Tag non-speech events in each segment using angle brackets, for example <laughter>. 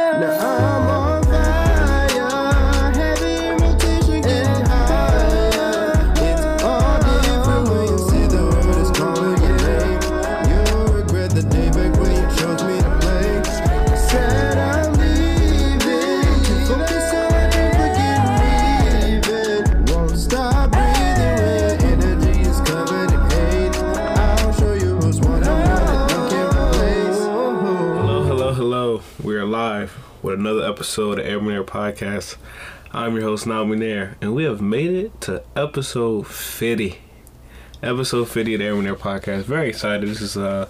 Now I'm another episode of AirMcNair Podcast. I'm your host, Nile McNair, and we have made it to episode 50. Episode 50 of the AirMcNair Podcast. Very excited. This is a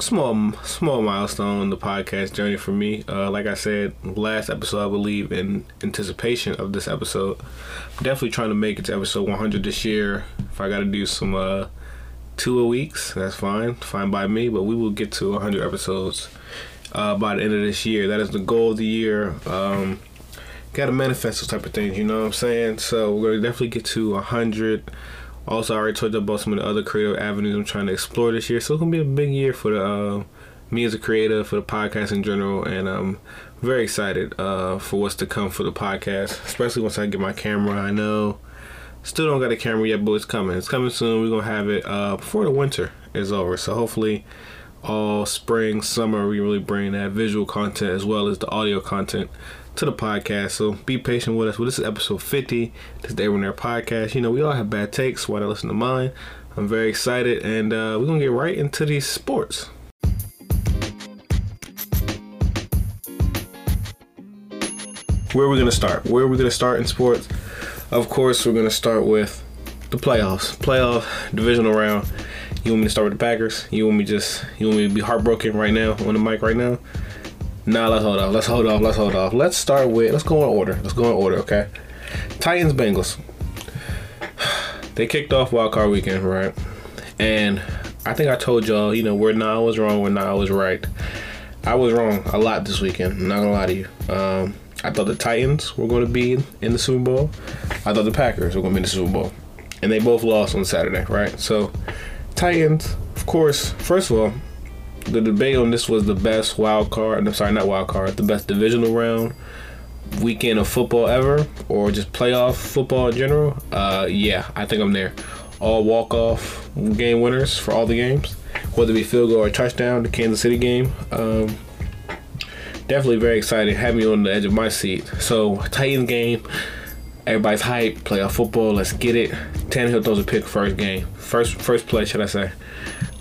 small small milestone in the podcast journey for me. Uh, like I said, last episode, I believe, in anticipation of this episode. I'm definitely trying to make it to episode 100 this year. If I got to do some uh, two a weeks, that's fine. Fine by me, but we will get to 100 episodes uh, by the end of this year. That is the goal of the year. Um, Got to manifest those type of things, you know what I'm saying? So we're to definitely get to a 100. Also, I already told you about some of the other creative avenues I'm trying to explore this year. So it's to be a big year for the uh, me as a creator, for the podcast in general. And I'm very excited uh, for what's to come for the podcast, especially once I get my camera. I know. Still don't got a camera yet, but it's coming. It's coming soon. We're gonna have it uh, before the winter is over. So hopefully, all spring, summer, we really bring that visual content as well as the audio content to the podcast. So be patient with us. Well, this is episode 50. This is the Everyone podcast. You know, we all have bad takes. Why not listen to mine? I'm very excited, and uh, we're gonna get right into these sports. Where are we gonna start? Where are we gonna start in sports? Of course, we're gonna start with the playoffs. Playoff divisional round. You want me to start with the Packers? You want me just you want me to be heartbroken right now on the mic right now? Nah, let's hold off. Let's hold off. Let's hold off. Let's start with let's go in order. Let's go in order, okay? Titans Bengals. <sighs> They kicked off wild card weekend, right? And I think I told y'all, you know, where now Nah was wrong, where now Nah was right. I was wrong a lot this weekend. I'm not gonna lie to you. Um, I thought the Titans were going to be in the Super Bowl. I thought the Packers were going to be in the Super Bowl, and they both lost on Saturday, right? So, Titans, of course. First of all, the debate on this was the best wild card. I'm sorry, not wild card. The best divisional round weekend of football ever, or just playoff football in general. Uh, yeah, I think I'm there. All walk off game winners for all the games, whether it be field goal or touchdown. The Kansas City game. Um, definitely very excited. Had me on the edge of my seat. So Titans game. Everybody's hyped. Playoff football. Let's get it. Tannehill throws a pick first game. First first play, should I say?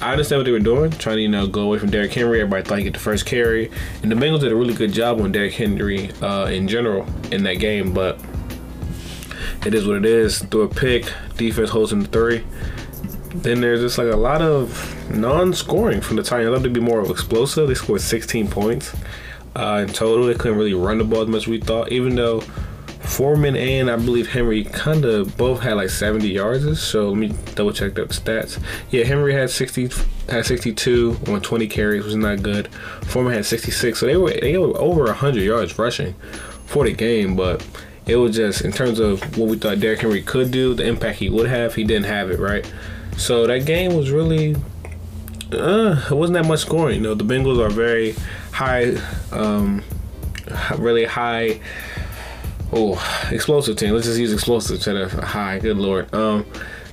I understand what they were doing, trying to you know go away from Derrick Henry. Everybody thought he'd get the first carry, and the Bengals did a really good job on Derrick Henry uh, in general in that game. But it is what it is. Through a pick, defense holds him to three. Then there's just like a lot of non-scoring from the Titans. I thought they'd be more of explosive. They scored 16 points uh, in total. They couldn't really run the ball as much as we thought, even though Foreman and I believe Henry kind of both had like 70 yards. So let me double check the stats. Yeah, Henry had 60, had 62 on 20 carries, was not good. Foreman had 66, so they were they were over 100 yards rushing for the game, but. It was just in terms of what we thought Derrick Henry could do, the impact he would have, he didn't have it, right? So that game was really uh, it wasn't that much scoring. You know, the Bengals are very high, um, really high. Oh, explosive team. Let's just use explosive instead of high. Good lord. Um,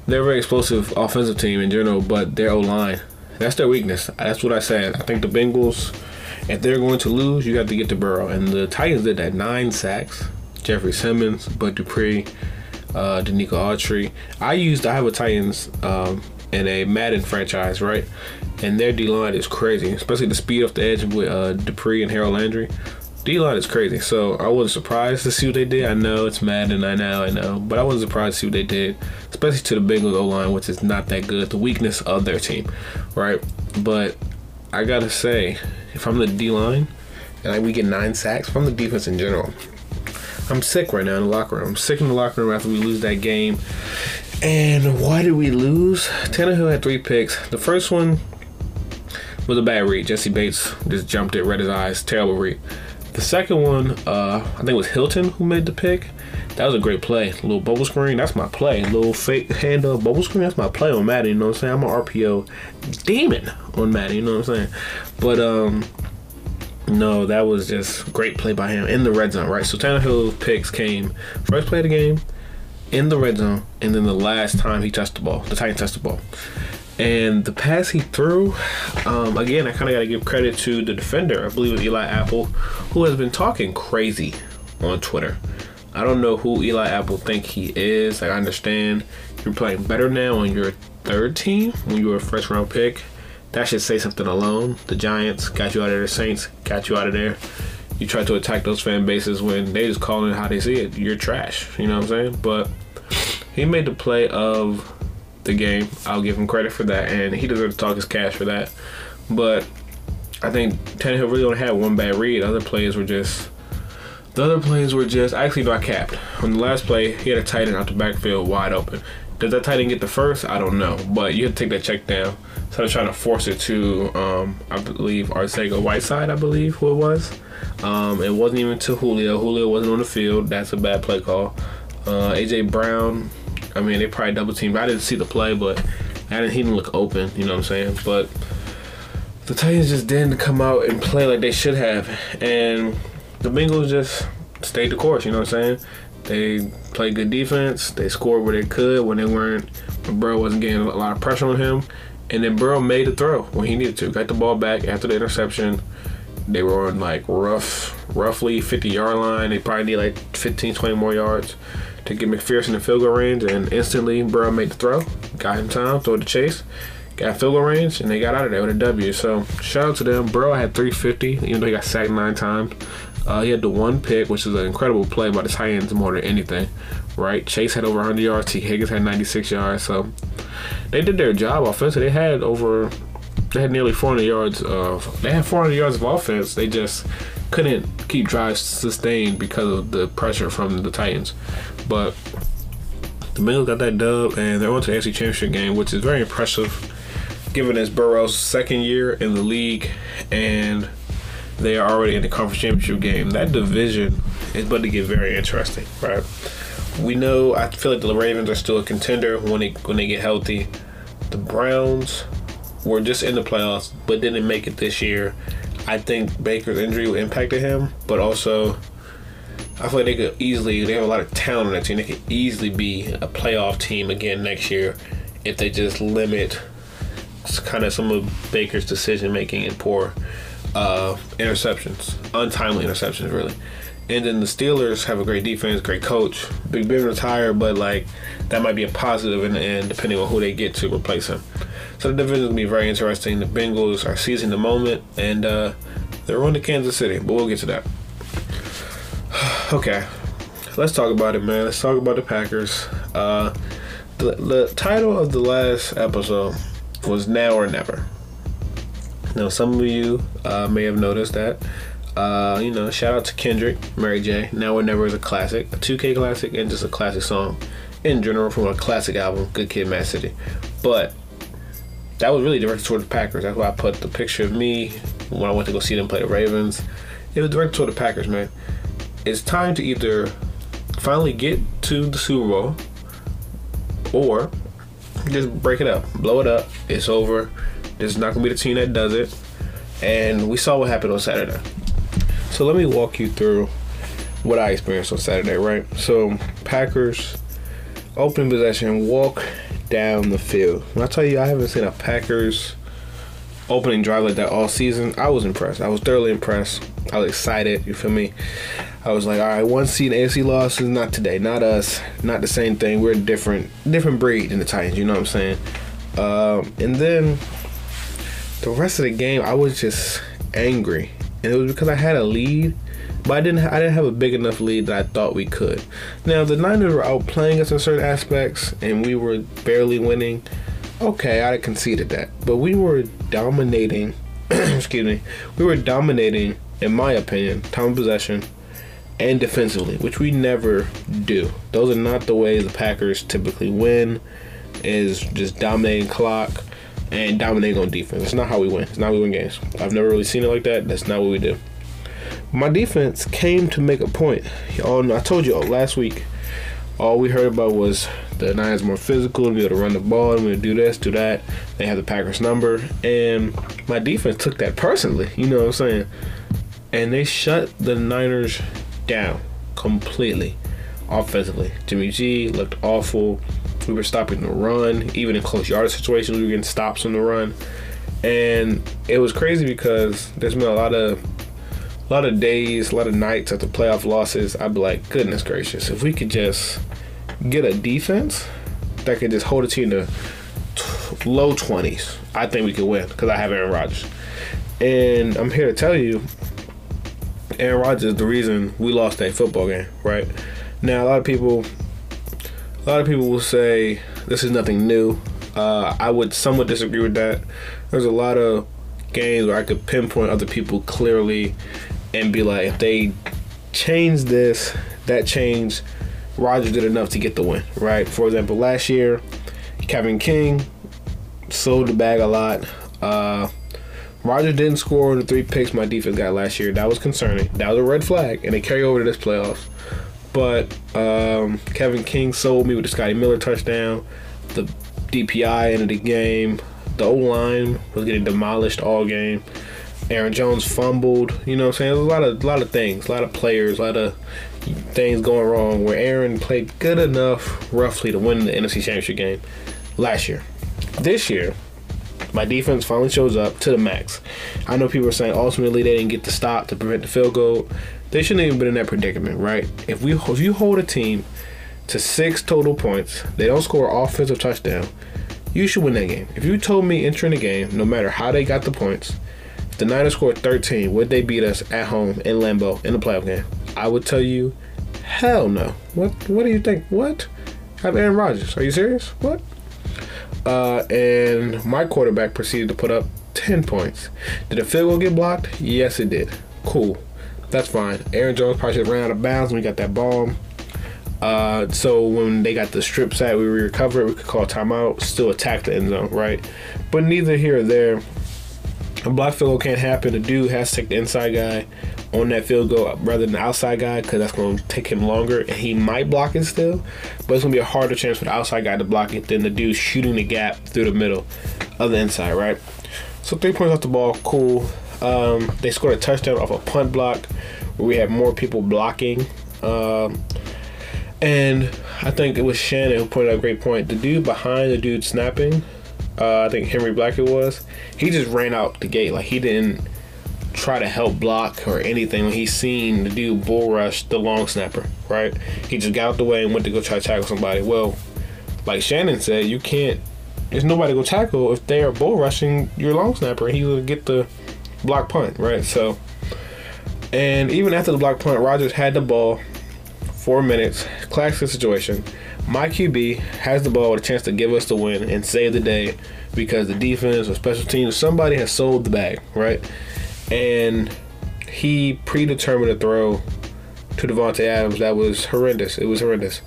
they're a very explosive offensive team in general, but their O line, that's their weakness. That's what I said. I think the Bengals, if they're going to lose, you got to get to Burrow, and the Titans did that nine sacks. Jeffrey Simmons, Bud Dupree, uh, Denico Autry. I used I have a Titans um, in a Madden franchise, right? And their D line is crazy, especially the speed off the edge with uh, Dupree and Harold Landry. D line is crazy, so I wasn't surprised to see what they did. I know it's Madden, I know, I know, but I wasn't surprised to see what they did, especially to the Bengals O line, which is not that good. The weakness of their team, right? But I gotta say, if I'm the D line and we get nine sacks from the defense in general, I'm sick right now in the locker room. I'm sick in the locker room after we lose that game. And why did we lose? Tannehill had three picks. The first one was a bad read. Jessie Bates just jumped it, read his eyes. Terrible read. The second one, uh, I think it was Hilton who made the pick. That was a great play. A little bubble screen, that's my play. A little fake hand up bubble screen, that's my play on Madden. You know what I'm saying? I'm an RPO demon on Madden. You know what I'm saying? But um, No, that was just great play by him in the red zone, right? So Tannehill picks came first play of the game in the red zone, and then the last time he touched the ball, the Titans touched the ball. And the pass he threw, um, again, I kind of got to give credit to the defender. I believe it Eli Apple, who has been talking crazy on Twitter. I don't know who Eli Apple think he is. Like, I understand you're playing better now on your third team when you were a first round pick. That should say something alone. The Giants got you out of there. The Saints got you out of there. You try to attack those fan bases when they just calling it how they see it. You're trash. You know what I'm saying? But he made the play of the game. I'll give him credit for that, and he deserves to talk his cash for that. But I think Tannehill really only had one bad read. Other plays were just. The other plays were just. I actually got capped. On the last play, he had a tight end out the backfield wide open. Did that tight end get the first? I don't know. But you had to take that check down. So they're trying to force it to, um, I believe, Arcega Whiteside, I believe, who it was. Um, it wasn't even to Julio. Julio wasn't on the field. That's a bad play call. Uh, AJ Brown, I mean, they probably double teamed. I didn't see the play, but I didn't, he didn't look open. You know what I'm saying? But the Titans just didn't come out and play like they should have, and the Bengals just stayed the course. You know what I'm saying? They played good defense. They scored where they could when they weren't. When Burrow wasn't getting a lot of pressure on him, and then Burrow made the throw when he needed to. Got the ball back after the interception. They were on like rough, roughly 50 yard line. They probably need like 15, 20 more yards to get McPherson in field goal range, and instantly Burrow made the throw, got him time, throw the chase, got field goal range, and they got out of there with a W. So shout out to them. Burrow had 350, even though he got sacked nine times. Uh, he had the one pick, which is an incredible play by the Titans more than anything, right? Chase had over 100 yards. Tee Higgins had 96 yards. So they did their job offensively. They had over, they had nearly 400 yards of, they had 400 yards of offense. They just couldn't keep drives sustained because of the pressure from the Titans. But the Bengals got that dub, and they're on to the AFC Championship game, which is very impressive, given it's Burrow's second year in the league, and they are already in the conference championship game. That division is about to get very interesting, right? We know I feel like the Ravens are still a contender when they when they get healthy. The Browns were just in the playoffs, but didn't make it this year. I think Baker's injury impacted him, but also I feel like they could easily they have a lot of talent on that team. They could easily be a playoff team again next year if they just limit kind of some of Baker's decision making and poor uh, interceptions, untimely interceptions, really. And then the Steelers have a great defense, great coach. Big Ben retired, but like that might be a positive in the end, depending on who they get to replace him. So the division will be very interesting. The Bengals are seizing the moment, and uh, they're on to Kansas City, but we'll get to that. Okay, let's talk about it, man. Let's talk about the Packers. Uh, the, the title of the last episode was Now or Never. Now, some of you uh, may have noticed that. Uh, you know, shout out to Kendrick, Mary J. Now or Never is a classic, a 2K classic, and just a classic song in general from a classic album, Good Kid, Mad City. But that was really directed toward the Packers. That's why I put the picture of me when I went to go see them play the Ravens. It was directed toward the Packers, man. It's time to either finally get to the Super Bowl or just break it up, blow it up. It's over. This is not gonna be the team that does it. And we saw what happened on Saturday. So let me walk you through what I experienced on Saturday, right? So Packers open possession, walk down the field. When I tell you I haven't seen a Packers opening drive like that all season, I was impressed. I was thoroughly impressed. I was excited, you feel me? I was like, all right, one seed AFC loss is not today, not us, not the same thing. We're a different different breed than the Titans, you know what I'm saying? Um, and then the rest of the game, I was just angry, and it was because I had a lead, but I didn't. I didn't have a big enough lead that I thought we could. Now the Niners were outplaying us in certain aspects, and we were barely winning. Okay, I conceded that, but we were dominating. <clears throat> excuse me, we were dominating, in my opinion, time of possession and defensively, which we never do. Those are not the ways the Packers typically win. Is just dominating clock and dominating on defense. That's not how we win. It's not how we win games. I've never really seen it like that. That's not what we do. My defense came to make a point. Y'all, I told you last week. All we heard about was the Niners more physical, and be able to run the ball, and we to do this, do that. They have the Packers number, and my defense took that personally. You know what I'm saying? and they shut the Niners down completely offensively. Jimmy G looked awful. We were stopping the run, even in close yardage situations. We were getting stops on the run, and it was crazy because there's been a lot of a lot of days, a lot of nights after playoff losses. I'd be like, goodness gracious, if we could just get a defense that could just hold a team to t- low 20s, I think we could win because I have Aaron Rodgers. And I'm here to tell you, Aaron Rodgers is the reason we lost that football game, right? Now, a lot of people, a lot of people will say this is nothing new. Uh, I would somewhat disagree with that. There's a lot of games where I could pinpoint other people clearly and be like, if they change this, that change, Rodgers did enough to get the win, right? For example, last year, Kevin King sold the bag a lot. Uh, Rodgers didn't score the three picks my defense got last year. That was concerning. That was a red flag, and they carry over to this playoffs. But um, Kevin King sold me with the Scotty Miller touchdown. The DPI ended the game. The O line was getting demolished all game. Aaron Jones fumbled. You know what I'm saying? There's a lot of lot of things, a lot of players, a lot of things going wrong where Aaron played good enough roughly to win the NFC Championship game last year. This year, my defense finally shows up to the max. I know people are saying ultimately they didn't get the stop to prevent the field goal. They shouldn't even been in that predicament, right? If we if you hold a team to six total points, they don't score offensive touchdown, you should win that game. If you told me entering the game, no matter how they got the points, if the Niners scored 13, would they beat us at home in Lambeau in the playoff game? I would tell you, hell no. What What do you think? What? Have Aaron Rodgers? Are you serious? What? Uh, and my quarterback proceeded to put up 10 points. Did the field goal get blocked? Yes, it did. Cool. That's fine. Aaron Jones probably should have ran out of bounds when we got that ball. Uh, so when they got the strip sack, we recovered. We could call timeout. Still attack the end zone, right? But neither here or there. A block field goal can't happen. The dude has to take the inside guy on that field goal rather than the outside guy because that's going to take him longer and he might block it still, but it's going to be a harder chance for the outside guy to block it than the dude shooting the gap through the middle of the inside, right? So three points off the ball, cool. Um, they scored a touchdown off a punt block where we had more people blocking. Um, and I think it was Shannon who pointed out a great point. The dude behind the dude snapping, uh, I think Henry Black it was, he just ran out the gate. Like he didn't try to help block or anything when he seen the dude bull rush the long snapper, right? He just got out the way and went to go try to tackle somebody. Well, like Shannon said, you can't. There's nobody to go tackle if they are bull rushing your long snapper, he will get the block punt, right? So, and even after the block punt, Rodgers had the ball, four minutes, classic situation. My QB has the ball with a chance to give us the win and save the day because the defense or special teams, somebody has sold the bag, right? And he predetermined a throw to Davante Adams that was horrendous. It was horrendous.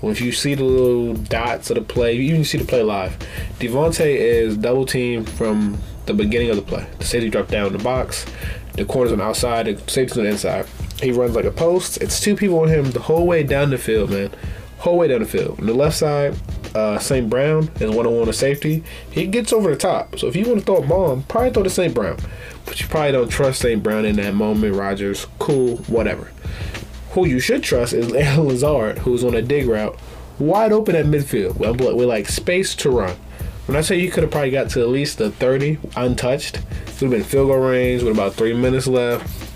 Once you see the little dots of the play, you even see the play live. Davante is double teamed from the beginning of the play. The safety dropped down in the box. The corner's on the outside. The safety's on the inside. He runs like a post. It's two people on him the whole way down the field, man. Whole way down the field. On the left side, uh, St. Brown is one on one to safety. He gets over the top. So if you want to throw a bomb, probably throw to St. Brown. But you probably don't trust St. Brown in that moment. Rodgers, cool, whatever. Who you should trust is <laughs> Lazard, who's on a dig route, wide open at midfield. With like space to run. When I say you could have probably got to at least the 30 untouched, it would have been field goal range with about three minutes left.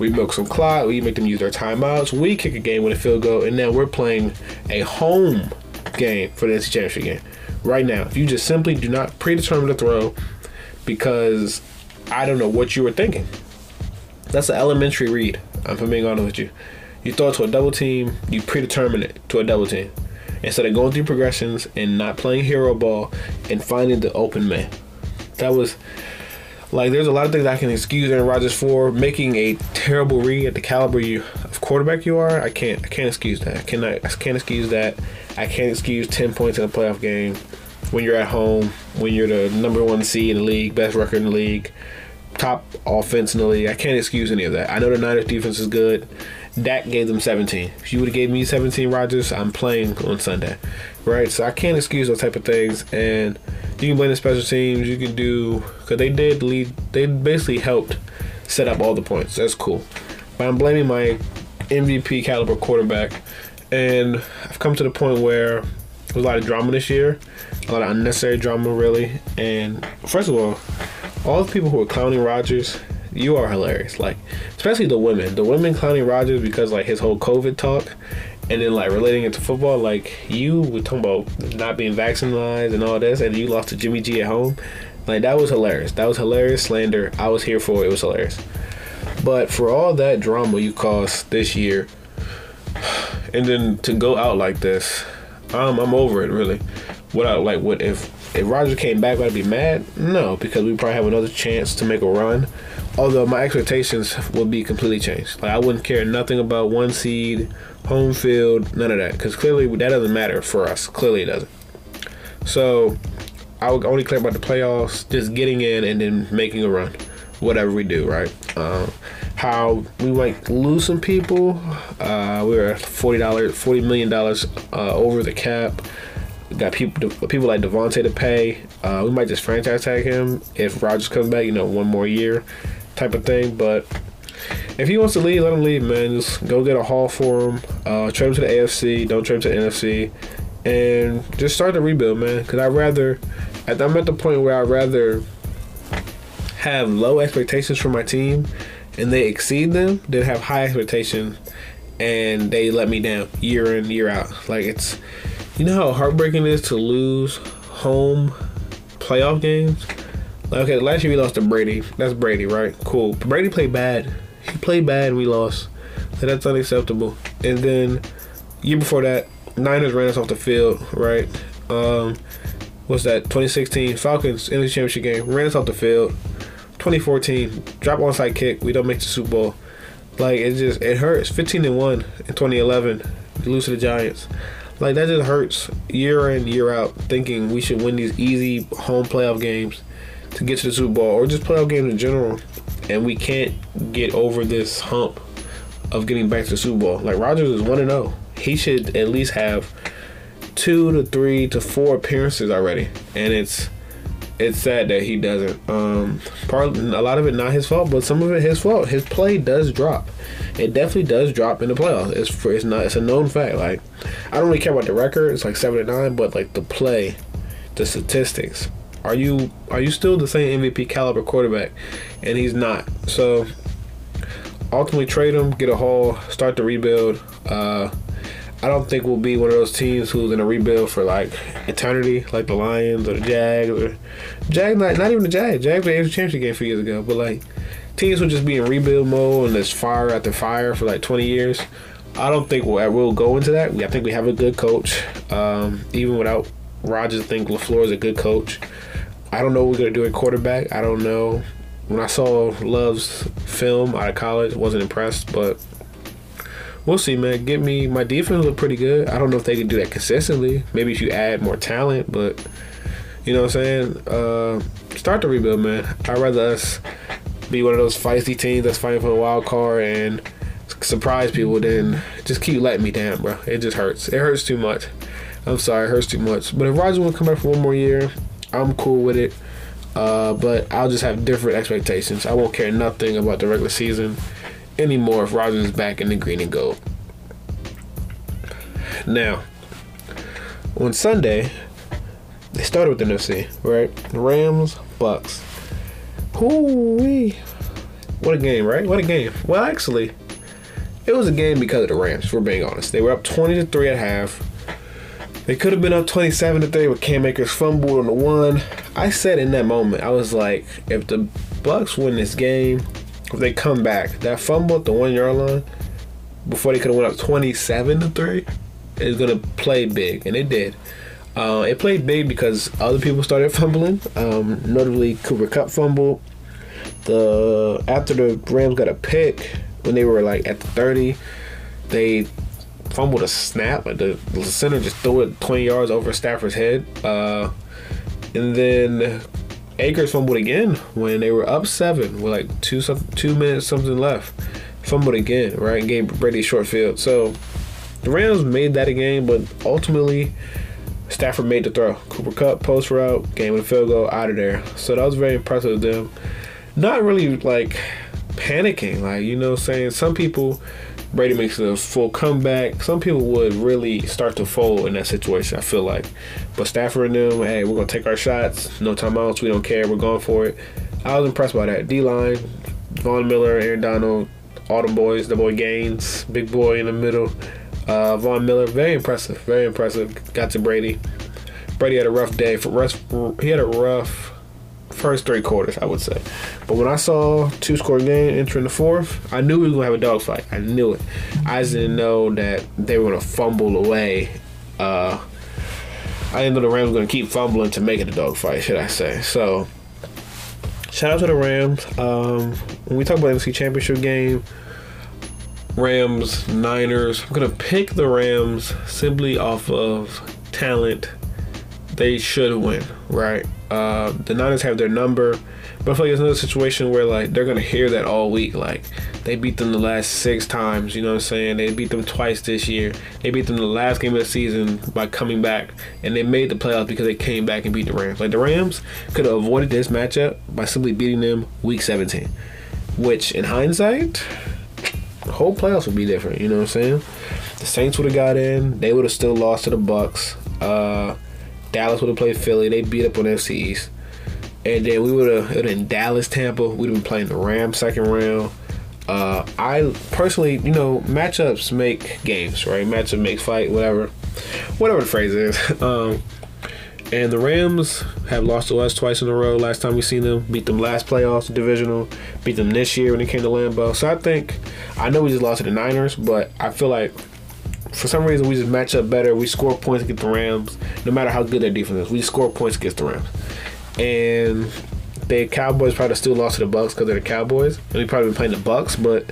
We milk some clock. We make them use their timeouts. We kick a game with a field goal, and now we're playing a home game for the NFC Championship game. Right now, if you just simply do not predetermine the throw because I don't know what you were thinking. That's an elementary read. I'm being honest with you. You throw it to a double team, you predetermine it to a double team. Instead of going through progressions and not playing hero ball and finding the open man. That was like there's a lot of things I can excuse Aaron Rodgers for making a terrible read at the caliber you of quarterback you are. I can't I can't excuse that. I cannot I can't excuse that. I can't excuse ten points in a playoff game when you're at home, when you're the number one seed in the league, best record in the league, top offense in the league. I can't excuse any of that. I know the Niners defense is good. Dak gave them 17. If you would have gave me 17, Rodgers, I'm playing on Sunday, right? So I can't excuse those type of things. And you can blame the special teams. You can do because they did lead. They basically helped set up all the points. That's cool. But I'm blaming my MVP caliber quarterback, and I've come to the point where there's a lot of drama this year, a lot of unnecessary drama, really. And first of all, all the people who are clowning Rodgers, you are hilarious. Like, especially the women. The women clowning Rodgers because like his whole COVID talk, and then like relating it to football. Like you were talking about not being vaccinated and all this, and you lost to Jimmy G at home. Like that was hilarious. That was hilarious slander. I was here for it. It was hilarious. But for all that drama you caused this year, <sighs> and then to go out like this, um, I'm over it really. What I like, what if if Roger came back, would I be mad? No, because we probably have another chance to make a run. Although my expectations would be completely changed. Like I wouldn't care nothing about one seed, home field, none of that, because clearly that doesn't matter for us. Clearly it doesn't. So I would only care about the playoffs, just getting in and then making a run, whatever we do, right? Uh, how we might lose some people. Uh, we were forty dollars, forty million dollars uh, over the cap. Got people, people like Davante to pay. Uh, we might just franchise tag him if Rodgers comes back. You know, one more year, type of thing. But if he wants to leave, let him leave, man. Just go get a haul for him. Uh, trade him to the AFC. Don't trade him to the NFC, and just start the rebuild, man. Because I'd rather. I'm at the point where I'd rather have low expectations for my team and they exceed them than have high expectations and they let me down year in year out. Like it's, you know how heartbreaking it is to lose home playoff games. Okay, last year we lost to Brady. That's Brady, right? Cool. Brady played bad. He played bad and we lost. So that's unacceptable. And then year before that, Niners ran us off the field, right? Um, what's that? 2016 Falcons in the championship game ran us off the field. 2014 drop onside kick. We don't make the Super Bowl. Like it just it hurts. 15 and one in 2011. We lose to the Giants. Like that just hurts year in year out. Thinking we should win these easy home playoff games to get to the Super Bowl or just playoff games in general, and we can't get over this hump of getting back to the Super Bowl. Like Rodgers is one and zero. He should at least have two to three to four appearances already, and it's it's sad that he doesn't. Um, part a lot of it not his fault, but some of it his fault. His play does drop. It definitely does drop in the playoffs. It's for, it's not it's a known fact. Like I don't really care about the record. It's like seven to nine, but like the play, the statistics. Are you are you still the same MVP caliber quarterback? And he's not. So ultimately trade him, get a haul, start the rebuild. Uh, I don't think we'll be one of those teams who's in a rebuild for like eternity, like the Lions or the Jags or Jags. Not, not even the Jags. Jags played the championship game a few years ago, but like teams will just be in rebuild mode and there's fire after fire for like 20 years. I don't think we'll, we'll go into that. I think we have a good coach. Um, even without Rodgers, I think LaFleur is a good coach. I don't know what we're gonna do at quarterback. I don't know. When I saw Love's film out of college, wasn't impressed, but we'll see, man. Get me my defense look pretty good. I don't know if they can do that consistently. Maybe if you add more talent, but you know what I'm saying. Uh, start the rebuild, man. I'd rather us be one of those feisty teams that's fighting for a wild card and surprise people than just keep letting me down, bro. It just hurts. It hurts too much. I'm sorry, it hurts too much. But if Roger will come back for one more year, I'm cool with it. Uh, but I'll just have different expectations. I won't care nothing about the regular season anymore if Rodgers is back in the green and gold. Now, on Sunday, they started with the NFC, right? Rams, Bucks. Hoo-wee. What a game, right? What a game. Well, actually, it was a game because of the Rams, if we're being honest. They were up 20 to 3 at half. They could have been up 27 to 3 with Cam Akers fumbled on the one. I said in that moment, I was like, if the Bucks win this game, if they come back, that fumble at the one yard line before they could have went up 27 to 3 is to play big. And it did. Uh, it played big because other people started <laughs> fumbling. Um, notably, Cooper Kupp fumbled. The after the Rams got a pick when they were like at the 30, they fumbled a snap. The, the center just threw it 20 yards over Stafford's head. Uh, and then Akers fumbled again when they were up seven with like two two minutes something left. Fumbled again, right? And gave Brady short field. So the Rams made that a game, but ultimately Stafford made the throw. Cooper Kupp post route, game with a field goal out of there. So that was very impressive of them. Not really like panicking. Like, you know saying? Some people, Brady makes a full comeback. Some people would really start to fold in that situation, I feel like. But Stafford and them, hey, we're going to take our shots. No timeouts. We don't care. We're going for it. I was impressed by that. D line, Von Miller, Aaron Donald, all the boys, the boy Gaines, big boy in the middle. Uh, Von Miller, very impressive. Very impressive. Got to Brady. Brady had a rough day. For rest, he had a rough first three quarters, I would say. But when I saw two score game entering the fourth, I knew we were gonna have a dogfight. I knew it. I just didn't know that they were gonna fumble away. Uh, I didn't know the Rams were gonna keep fumbling to make it a dogfight, should I say? So, shout out to the Rams. Um, when we talk about NFC Championship game, Rams, Niners, I'm gonna pick the Rams simply off of talent. They should win, right? Uh, the Niners have their number, but I feel like it's another situation where like they're gonna hear that all week. Like they beat them the last six times, you know what I'm saying? They beat them twice this year. They beat them the last game of the season by coming back, and they made the playoffs because they came back and beat the Rams. Like the Rams could have avoided this matchup by simply beating them week 17, which in hindsight, the whole playoffs would be different. You know what I'm saying? The Saints would have got in. They would have still lost to the Bucks. Uh, Dallas would have played Philly. They beat up on FC East. And then we would have in Dallas, Tampa. We'd have been playing the Rams second round. Uh, I personally, you know, matchups make games, right? Matchup makes fight, whatever, whatever the phrase is. <laughs> Um, and the Rams have lost to us twice in a row. Last time we seen them, beat them last playoffs, divisional, beat them this year when they came to Lambeau. So I think, I know we just lost to the Niners, but I feel like for some reason we just match up better. We score points against the Rams, no matter how good their defense is. We score points against the Rams, and the Cowboys probably still lost to the Bucks because they're the Cowboys, and we probably been playing the Bucks. But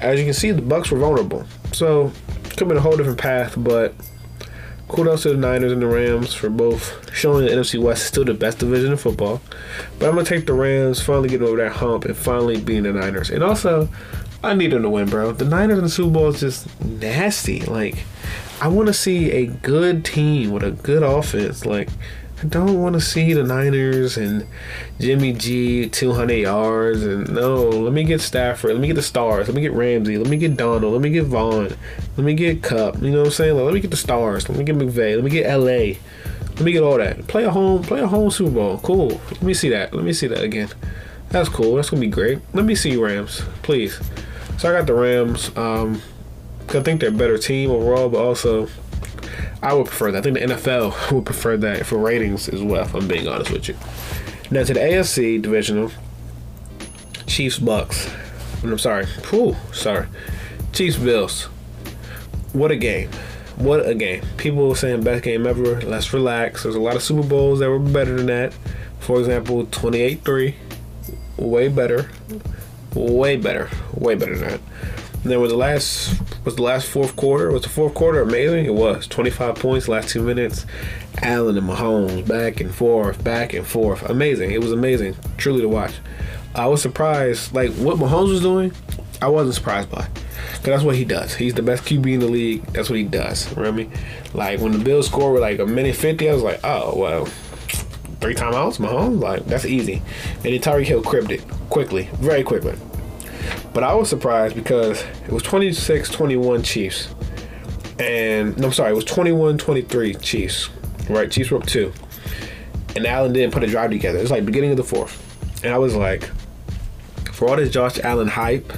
as you can see, the Bucks were vulnerable, so could have been a whole different path. But kudos to the Niners and the Rams for both showing the NFC West is still the best division in football. But I'm gonna take the Rams finally getting over that hump and finally beating the Niners, and also. I need them to win, bro. The Niners in the Super Bowl is just nasty. Like, I want to see a good team with a good offense. Like, I don't want to see the Niners and Jimmy G 200 yards and no. Let me get Stafford. Let me get the stars. Let me get Ramsey. Let me get Donald. Let me get Von. Let me get Kupp. You know what I'm saying? Like, let me get the stars. Let me get McVay. Let me get LA. Let me get all that. Play a home. Play a home Super Bowl. Cool. Let me see that. Let me see that again. That's cool. That's gonna be great. Let me see Rams, please. So I got the Rams. Um, I think they're a better team overall, but also I would prefer that. I think the NFL <laughs> would prefer that for ratings as well. If I'm being honest with you. Now to the AFC divisional, Chiefs Bucks. I'm sorry. Whew, sorry. Chiefs Bills. What a game. What a game. People were saying best game ever. Let's relax. There's a lot of Super Bowls that were better than that. For example, 28-3. Way better. Way better. Way better than that. And then was the last was the last fourth quarter. Was the fourth quarter amazing? It was. 25 points last two minutes. Allen and Mahomes back and forth, back and forth. Amazing. It was amazing, truly to watch. I was surprised, like what Mahomes was doing. I wasn't surprised by, cause that's what he does. He's the best QB in the league. That's what he does. Remember me? Like when the Bills scored with like a minute fifty, I was like, oh well, three timeouts, Mahomes. Like that's easy. And then Tyreek Hill cribbed it quickly, very quickly. But I was surprised because it was 26-21 Chiefs. And no, I'm sorry, it was 21-23 Chiefs. Right, Chiefs were up two. And Allen didn't put a drive together. It's like beginning of the fourth. And I was like, for all this Josh Allen hype,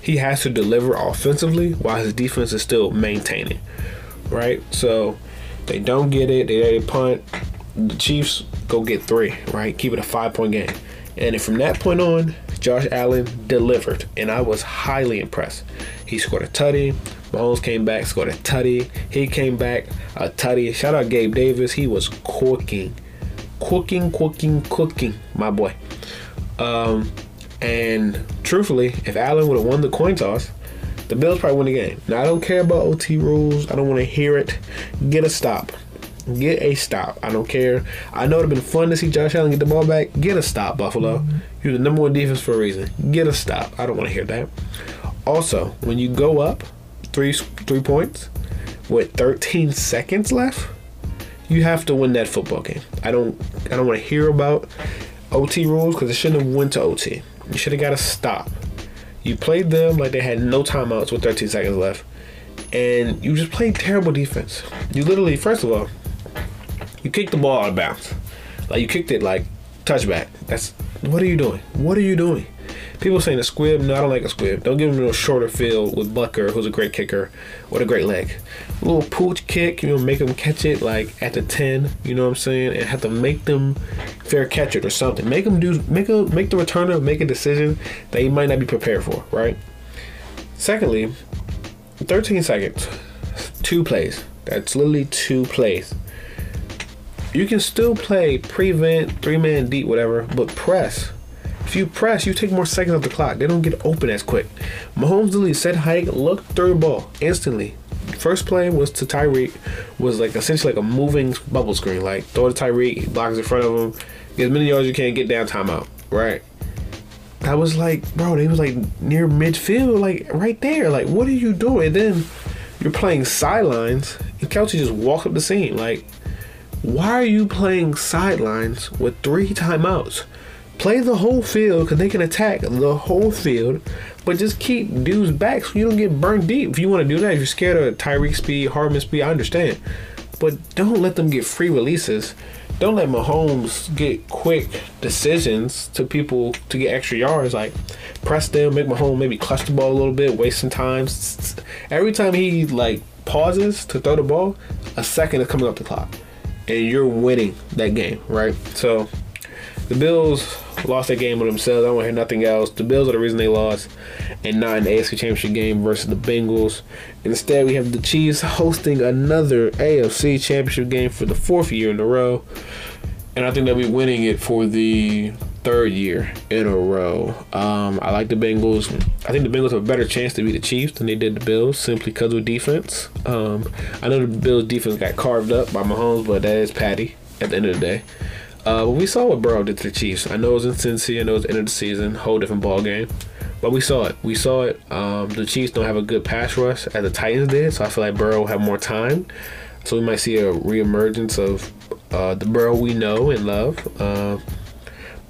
he has to deliver offensively while his defense is still maintaining. Right? So they don't get it, they it punt. The Chiefs go get three, right? Keep it a five point game. And from that point on, Josh Allen delivered, and I was highly impressed. He scored a tutty. Mahomes came back, scored a tutty. He came back, a tutty. Shout out Gabe Davis. He was cooking, cooking, cooking, cooking, my boy. Um, and truthfully, if Allen would have won the coin toss, the Bills probably win the game. Now I don't care about OT rules. I don't want to hear it. Get a stop. Get a stop. I don't care. I know it'd have been fun to see Josh Allen get the ball back. Get a stop, Buffalo. Mm-hmm. You're the number one defense for a reason. Get a stop. I don't want to hear that. Also, when you go up three three points with 13 seconds left, you have to win that football game. I don't I don't want to hear about OT rules because it shouldn't have went to OT. You should have got a stop. You played them like they had no timeouts with 13 seconds left, and you just played terrible defense. You literally, first of all, you kicked the ball out of bounds. Like you kicked it like touchback. That's what are you doing? What are you doing? People saying a squib. No, I don't like a squib. Don't give him no shorter field with Butker, who's a great kicker with a great leg. A little pooch kick, you know, make them catch it like at the ten. You know what I'm saying? And have to make them fair catch it or something. Make them do make a make the returner make a decision that he might not be prepared for. Right. Secondly, 13 seconds, two plays. That's literally two plays. You can still play prevent, three man deep, whatever, but press. If you press, you take more seconds off the clock. They don't get open as quick. Mahomes literally hike, looked through the ball instantly. First play was to Tyreek, was like essentially like a moving bubble screen. Like throw to Tyreek, blocks in front of him, get as many yards as you can, get down timeout. Right. That was like, bro, they was like near midfield, like right there. Like, what are you doing? And then you're playing sidelines, and Kelce just walk up the scene. Like, why are you playing sidelines with three timeouts? Play the whole field because they can attack the whole field, but just keep dudes back so you don't get burned deep. If you want to do that, if you're scared of Tyreek speed, Hardman speed, I understand. But don't let them get free releases. Don't let Mahomes get quick decisions to people to get extra yards. Like press them, make Mahomes maybe clutch the ball a little bit, wasting time. Every time he like pauses to throw the ball, a second is coming up the clock and you're winning that game, right? So the Bills lost that game with themselves. I don't hear nothing else. The Bills are the reason they lost, and not the AFC Championship game versus the Bengals. Instead, we have the Chiefs hosting another AFC Championship game for the fourth year in a row, and I think they'll be winning it for the third year in a row. Um, I like the Bengals. I think the Bengals have a better chance to beat the Chiefs than they did the Bills simply because of defense. Um, I know the Bills defense got carved up by Mahomes, but that is Patty at the end of the day. Uh, but we saw what Burrow did to the Chiefs. I know it was in Cincy. I know it was end of the season, whole different ball game. But we saw it. We saw it. Um, the Chiefs don't have a good pass rush as the Titans did, so I feel like Burrow will have more time. So we might see a reemergence of uh, the Burrow we know and love. Uh,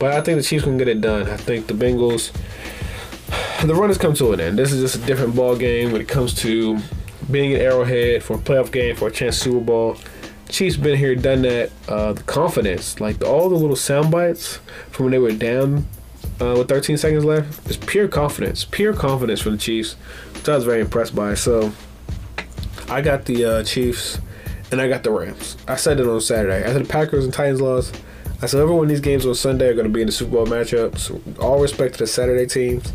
but I think the Chiefs can get it done. I think the Bengals, the run has come to an end. This is just a different ball game when it comes to being an Arrowhead for a playoff game for a chance Super Bowl. Chiefs been here, done that. Uh, the confidence, like all the little sound bites from when they were down uh, with 13 seconds left, is pure confidence, pure confidence for the Chiefs, which I was very impressed by. So I got the uh, Chiefs and I got the Rams. I said it on Saturday. After the Packers and Titans lost, I said everyone these games on Sunday are going to be in the Super Bowl matchups. All respect to the Saturday teams.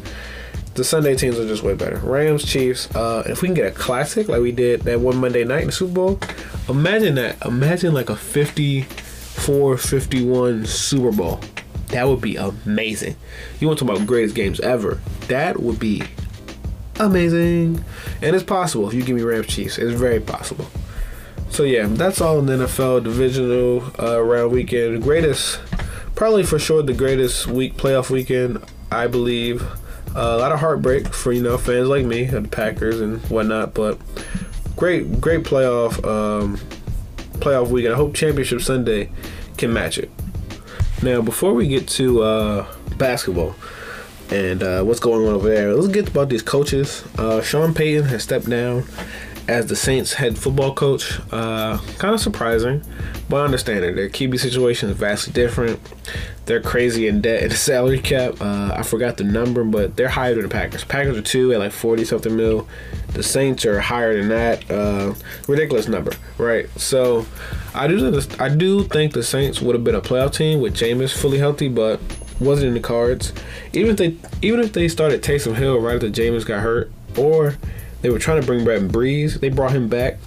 The Sunday teams are just way better. Rams, Chiefs. Uh, if we can get a classic like we did that one Monday night in the Super Bowl, imagine that. Imagine like a 54-51 Super Bowl. That would be amazing. You want to talk about greatest games ever? That would be amazing. And it's possible if you give me Rams, Chiefs. It's very possible. So yeah, that's all in the NFL divisional uh, round weekend. Greatest, probably for sure the greatest week playoff weekend, I believe. Uh, a lot of heartbreak for you know fans like me the Packers and whatnot, but great, great playoff um, playoff weekend. I hope Championship Sunday can match it. Now, before we get to uh, basketball and uh, what's going on over there, let's get about these coaches. Uh, Sean Payton has stepped down as the Saints head football coach. Uh, kind of surprising, but I understand it. Their QB situation is vastly different. They're crazy in debt and <laughs> salary cap. Uh, I forgot the number, but they're higher than the Packers. Packers are two at like forty something mil. The Saints are higher than that. Uh, ridiculous number, right? So I do I do think the Saints would have been a playoff team with Jameis fully healthy, but wasn't in the cards. Even if they even if they started Taysom Hill right after Jameis got hurt, or they were trying to bring back Brees. They brought him back.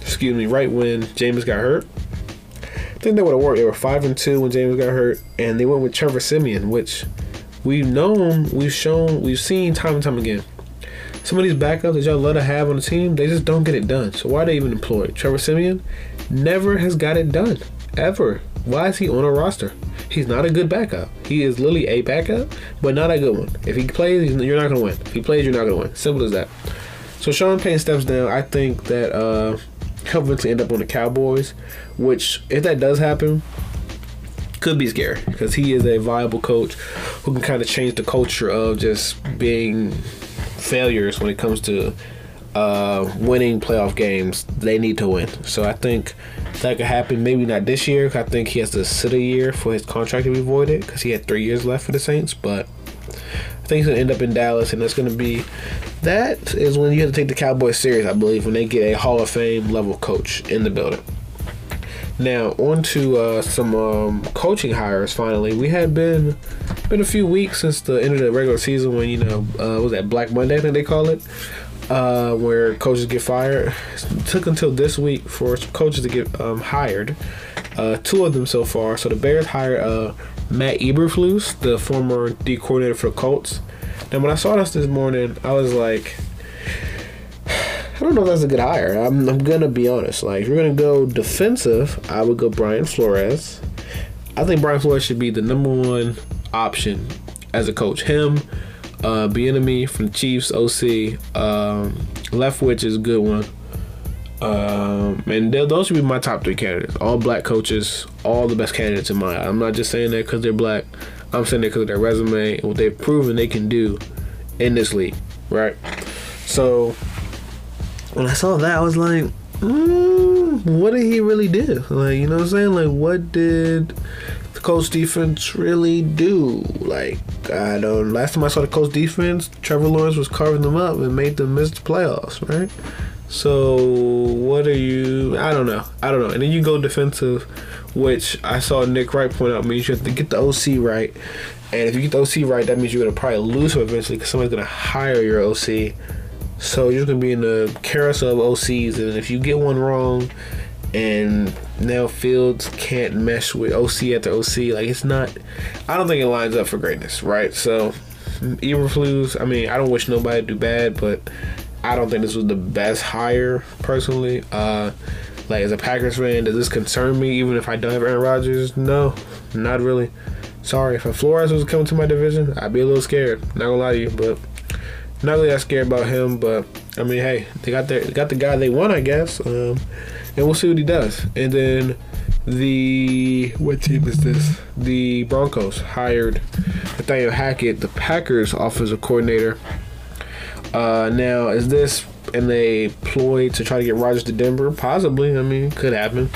Excuse me, right when Jameis got hurt. I think that would have worked. They were five and two when Jameis got hurt, and they went with Trevor Siemian, which we've known, we've shown, we've seen time and time again. Some of these backups that y'all love to have on the team, they just don't get it done. So why are they even employ Trevor Siemian? Never has got it done ever. Why is he on a roster? He's not a good backup. He is literally a backup, but not a good one. If he plays, you're not going to win. If he plays, you're not going to win. Simple as that. So Sean Payton steps down. I think that uh, he'll eventually end up on the Cowboys, which, if that does happen, could be scary because he is a viable coach who can kind of change the culture of just being failures when it comes to uh, winning playoff games. They need to win. So I think that could happen. Maybe not this year. I think he has to sit a year for his contract to be voided because he had three years left for the Saints. But I think he's gonna end up in Dallas, and that's gonna be. That is when you have to take the Cowboys serious, I believe, when they get a Hall of Fame level coach in the building. Now on to uh, some um, coaching hires. Finally, we had been been a few weeks since the end of the regular season when you know uh, was that Black Monday? I think they call it, uh, where coaches get fired. It took until this week for coaches to get um, hired. Uh, two of them so far. So the Bears hired uh, Matt Eberflus, the former D coordinator for the Colts. Now when I saw this this morning, I was like. <sighs> I don't know if that's a good hire. I'm, I'm gonna be honest. Like, if you're gonna go defensive, I would go Brian Flores. I think Brian Flores should be the number one option as a coach. Him, uh, Bieniemy from Chiefs, OC, um, Leftwich is a good one. Um, and those should be my top three candidates. All black coaches, all the best candidates in my eye. I'm not just saying that because they're black. I'm saying that because of their resume and what they've proven they can do in this league, right? So when I saw that, I was like, mm, what did he really do? Like, you know what I'm saying? Like, what did the Colts defense really do? Like, I don't. Last time I saw the Colts defense, Trevor Lawrence was carving them up and made them miss the playoffs, right? So, what are you? I don't know. I don't know. And then you go defensive, which I saw Nick Wright point out means you have to get the OC right. And if you get the OC right, that means you're gonna probably lose him eventually because somebody's gonna hire your OC. So you're gonna be in the carousel of OCs, and if you get one wrong, and now Fields can't mesh with OC after OC, like it's not. I don't think it lines up for greatness, right? So, Eberflus. I mean, I don't wish nobody to do bad, but I don't think this was the best hire personally. Uh, like as a Packers fan, does this concern me? Even if I don't have Aaron Rodgers, no, not really. Sorry, if a Flores was coming to my division, I'd be a little scared. Not gonna lie to you, but not really that scared about him, but I mean, hey, they got their they got the guy they want, I guess, um, and we'll see what he does. And then the what team is this? The Broncos hired Nathaniel Hackett, the Packers offensive coordinator. Uh, now, is this in a ploy to try to get Rodgers to Denver? Possibly. I mean, could happen.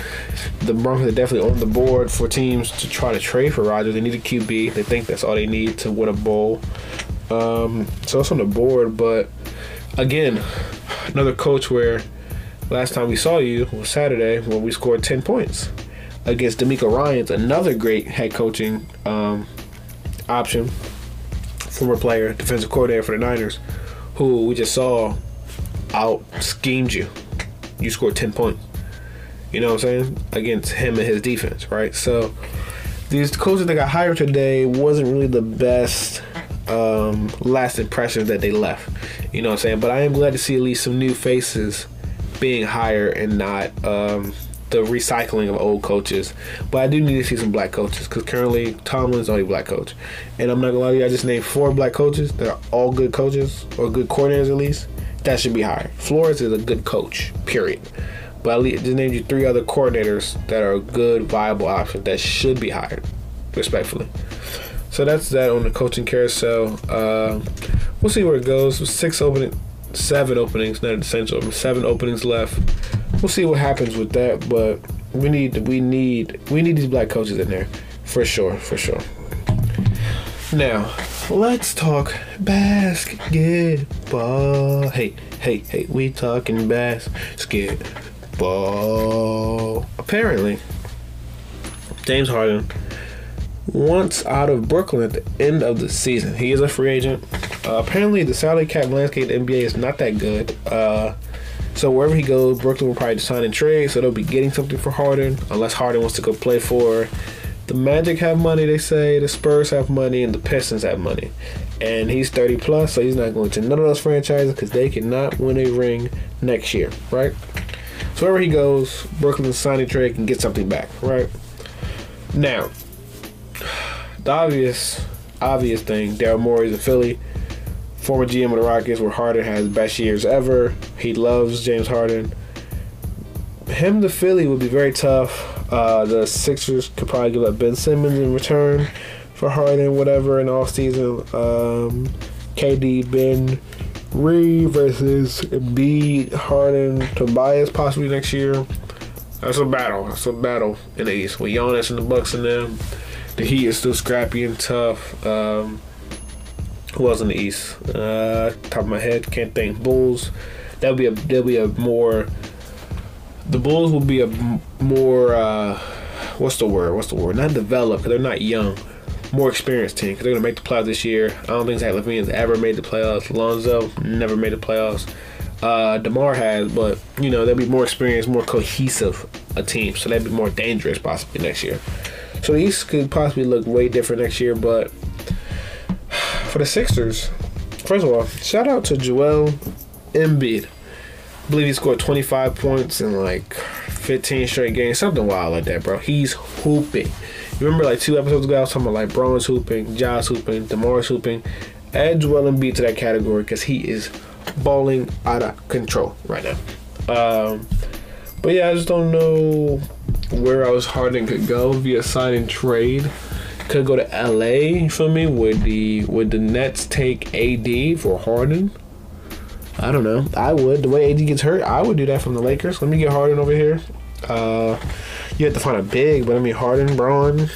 The Broncos are definitely on the board for teams to try to trade for Rodgers. They need a QB. They think that's all they need to win a bowl. Um, so it's on the board, but again, another coach where last time we saw you was Saturday when we scored 10 points against DeMeco Ryans, another great head coaching um, option, former player, defensive coordinator for the Niners, who we just saw out schemed you. You scored 10 points. You know what I'm saying? Against him and his defense, right? So these coaches that got hired today wasn't really the best um, last impressions that they left. You know what I'm saying? But I am glad to see at least some new faces being hired and not um, the recycling of old coaches. But I do need to see some black coaches because currently Tomlin's the only black coach. And I'm not gonna lie to you, I just named four black coaches that are all good coaches or good coordinators at least. That should be hired. Flores is a good coach, period. But I just named you three other coordinators that are good, viable options that should be hired, respectfully. So that's that on the coaching carousel. Uh, we'll see where it goes. Six opening, seven openings, not essential. Seven openings left. We'll see what happens with that. But we need, we need, we need these black coaches in there, for sure, for sure. Now, let's talk basketball. Hey, hey, hey, we talking basketball. Apparently, James Harden wants out of Brooklyn at the end of the season. He is a free agent. Uh, apparently, the salary cap landscape in NBA is not that good. Uh, so wherever he goes, Brooklyn will probably sign and trade. So they'll be getting something for Harden, unless Harden wants to go play for the Magic. Have money, they say. The Spurs have money, and the Pistons have money. And he's 30 plus, so he's not going to none of those franchises because they cannot win a ring next year, right? So wherever he goes, Brooklyn sign and trade can get something back, right? Now, the obvious, obvious thing, Daryl Morey's a Philly, former GM of the Rockets, where Harden has best years ever. He loves James Harden. Him to Philly would be very tough. Uh, the Sixers could probably give up Ben Simmons in return for Harden, whatever, in off season. Um, KD, Ben, Reed versus B, Harden, Tobias possibly next year. That's a battle. That's a battle in the East with Giannis and the Bucks and them. The Heat is still scrappy and tough. Um, who else in the East? Uh, top of my head, can't think. Bulls. That'll be a. That'll be a more. The Bulls will be a more. Uh, what's the word? What's the word? Not developed they're not young. More experienced team because they're gonna make the playoffs this year. I don't think Zach LaVine's ever made the playoffs. Lonzo never made the playoffs. Uh, Demar has, but you know they'll be more experienced, more cohesive a team, so they'll be more dangerous possibly next year. So the East could possibly look way different next year, but for the Sixers, first of all, shout out to Joel Embiid. I believe he scored 25 points in like 15 straight games, something wild like that, bro. He's hooping. Remember like two episodes ago, I was talking about like Bron's hooping, Josh hooping, Demar's hooping. Add Joel Embiid to that category because he is balling out of control right now. Um, but yeah, I just don't know where else Harden could go via sign and trade. Could go to LA for me. Would the would the Nets take AD for Harden? I don't know. I would. The way AD gets hurt, I would do that from the Lakers. Let me get Harden over here. Uh, you have to find a big, but I mean Harden, Bron.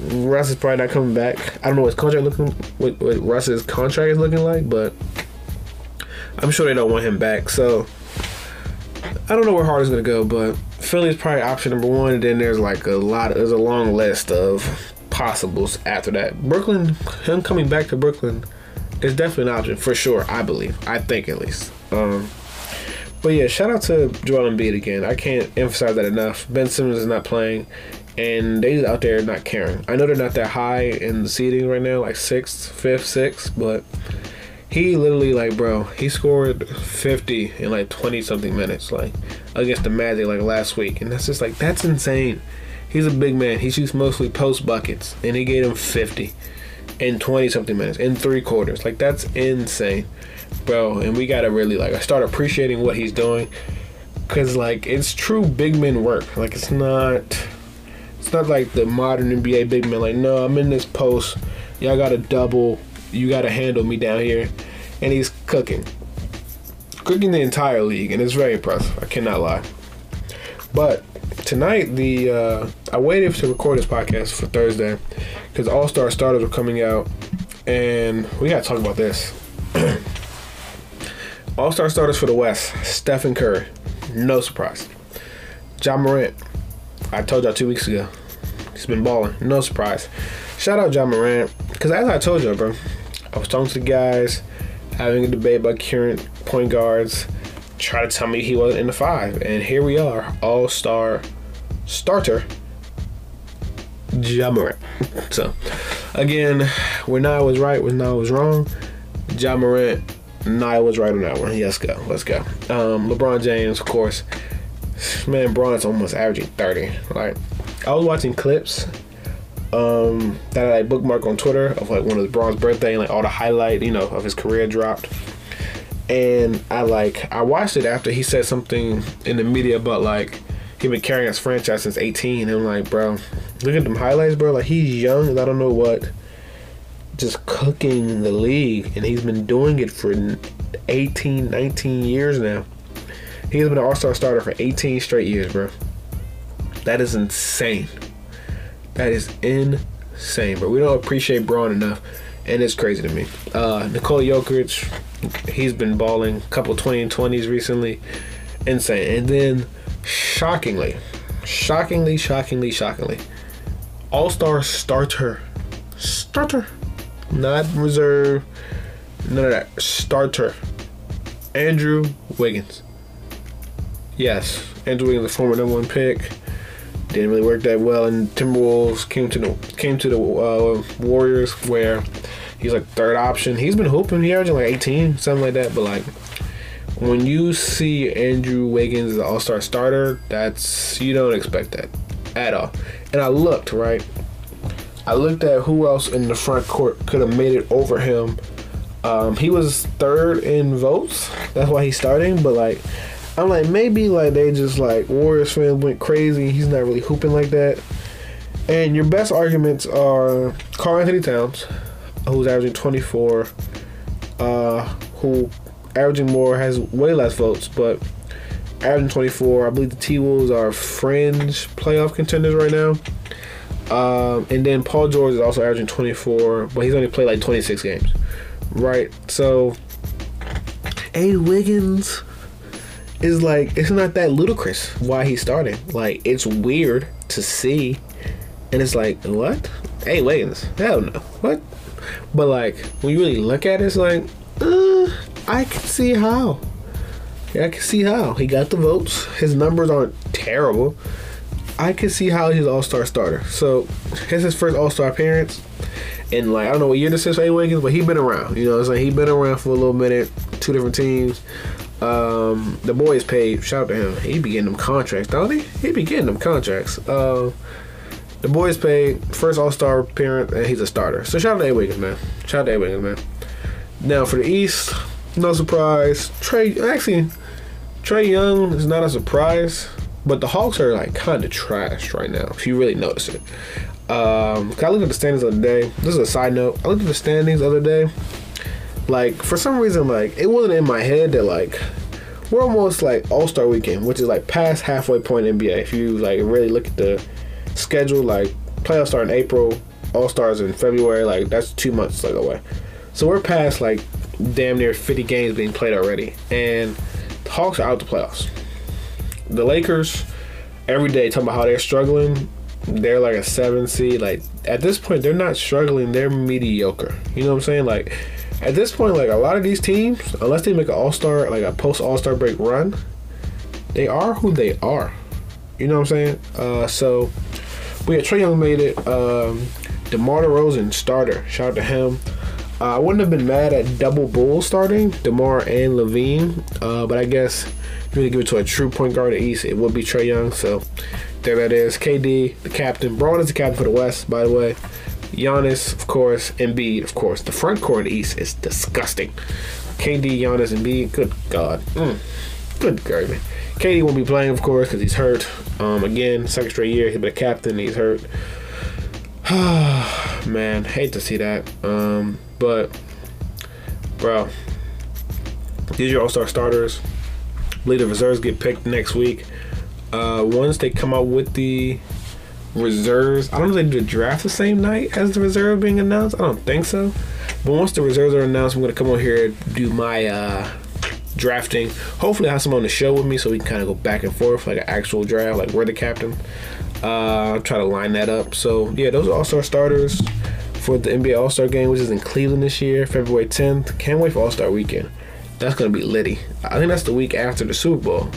Russ is probably not coming back. I don't know what his contract looking what, what Russ's contract is looking like, but I'm sure they don't want him back. So I don't know where Harden's gonna go, but Philly's probably option number one. And then there's like a lot. There's a long list of possibles after that. Brooklyn, him coming back to Brooklyn is definitely an option for sure. I believe. I think at least. Um, but yeah, shout out to Joel Embiid again. I can't emphasize that enough. Ben Simmons is not playing, and they out there not caring. I know they're not that high in the seeding right now, like sixth, fifth, sixth, but he literally like bro he scored 50 in like 20 something minutes like against the magic like last week. And that's just like that's insane. He's a big man. He shoots mostly post buckets and he gave him 50 in 20 something minutes in three quarters. Like that's insane bro. And we gotta really like start appreciating what he's doing because like it's true big men work. Like it's not it's not like the modern nba big men like no i'm in this post. Y'all gotta double you got to handle me down here. And he's cooking. Cooking the entire league, and it's very impressive. I cannot lie. But tonight, the uh, I waited to record this podcast for Thursday because All Star starters were coming out, and we got to talk about this. <clears throat> All Star starters for the West: Stephen Curry, no surprise. Ja Morant, I told y'all two weeks ago, he's been balling, no surprise. Shout out Ja Morant, because as I told you, bro, I was talking to the guys, having a debate about current point guards, try to tell me he wasn't in the five, and here we are, all star starter, Ja Morant. So, again, when I was right, when I was wrong, Ja Morant, Nia was right on that one. Let's go, let's go. Um, LeBron James, of course, man, Bron's almost averaging 30. Like, I was watching clips um, that I like on Twitter of like one of the Bron's birthday and like all the highlight, you know, of his career dropped. And I like I watched it after he said something in the media about like he been carrying his franchise since 18. And I'm like, bro, look at them highlights, bro. Like he's young and I don't know what, just cooking the league, and he's been doing it for 18, 19 years now. He's been an All Star starter for 18 straight years, bro. That is insane. That is insane, but we don't appreciate Bron enough, and it's crazy to me. Uh, Nikola Jokic, he's been balling, a couple 20 and 20s recently, insane. And then, shockingly, shockingly, shockingly, shockingly, All Star starter, starter, not reserve, none of that, starter, Andrew Wiggins. Yes, Andrew Wiggins, the former number one pick didn't really work that well and Timberwolves came to the came to the uh, Warriors where he's like third option. He's been hooping, he averaging like 18, something like that. But like when you see Andrew Wiggins as an All Star starter, that's you don't expect that at all. And I looked right. I looked at who else in the front court could have made it over him. Um, he was third in votes. That's why he's starting. But like, I'm like maybe like they just like Warriors fans went crazy. He's not really hooping like that. And your best arguments are Karl-Anthony Towns, who's averaging 24, uh, who averaging more has way less votes, but averaging 24. I believe the T Wolves are fringe playoff contenders right now. Um, and then Paul George is also averaging 24, but he's only played like 26 games. Right? So, A. Wiggins is like, it's not that ludicrous why he's starting. Like, it's weird to see. And it's like, what? Hey Wiggins? Hell no. What? But like, when you really look at it, it's like, uh, I can see how. Yeah, I can see how. He got the votes. His numbers aren't terrible. I can see how he's All Star starter. So, his first All Star appearance. And like I don't know what year this is for A. Wiggins, but he been around. You know, it's like he been around for a little minute, two different teams. Um, the boy is paid. Shout out to him. He be getting them contracts, don't he? He be getting them contracts. Uh, the boy is paid. First All Star appearance, and he's a starter. So shout out to A. Wiggins, man. Shout out to A. Wiggins, man. Now for the East, no surprise. Trae actually, Trae Young is not a surprise, but the Hawks are like kind of trash right now. If you really notice it. Um, I looked at the standings the other day. This is a side note. I looked at the standings the other day. Like for some reason, like it wasn't in my head that like we're almost like All Star Weekend, which is like past halfway point in NBA. If you like really look at the schedule, like playoffs start in April, All Stars in February. Like that's two months like away. So we're past like damn near 50 games being played already, and the Hawks are out the playoffs. The Lakers every day talking about how they're struggling. They're like a seven seed. Like at this point, they're not struggling. They're mediocre. You know what I'm saying? Like at this point, like a lot of these teams, unless they make an All Star, like a post All Star break run, they are who they are. You know what I'm saying? Uh, so we had Trae Young made it. Um, DeMar DeRozan starter. Shout out to him. Uh, I wouldn't have been mad at double Bull starting DeMar and LaVine, uh, but I guess if you give it to a true point guard at East, it would be Trae Young. So there that is. KD, the captain. Bron is the captain for the West, by the way. Giannis, of course. Embiid, of course. The front court East is disgusting. KD, Giannis, and Embiid. Good God. Mm. Good God, man. KD won't be playing, of course, because he's hurt. Um, again, second straight year he's been a captain. He's hurt. <sighs> man, hate to see that. Um, but, bro, these are All Star starters. The reserves get picked next week. Uh, once they come out with the reserves, I don't know if they do the draft the same night as the reserve being announced. I don't think so. But once the reserves are announced, I'm gonna come on here and do my uh, drafting. Hopefully, I have someone on the show with me so we can kind of go back and forth like an actual draft, like we're the captain. Uh, try to line that up. So yeah, those are All Star starters for the NBA All Star Game, which is in Cleveland this year, February 10th. Can't wait for All Star Weekend. That's gonna be litty. I think that's the week after the Super Bowl.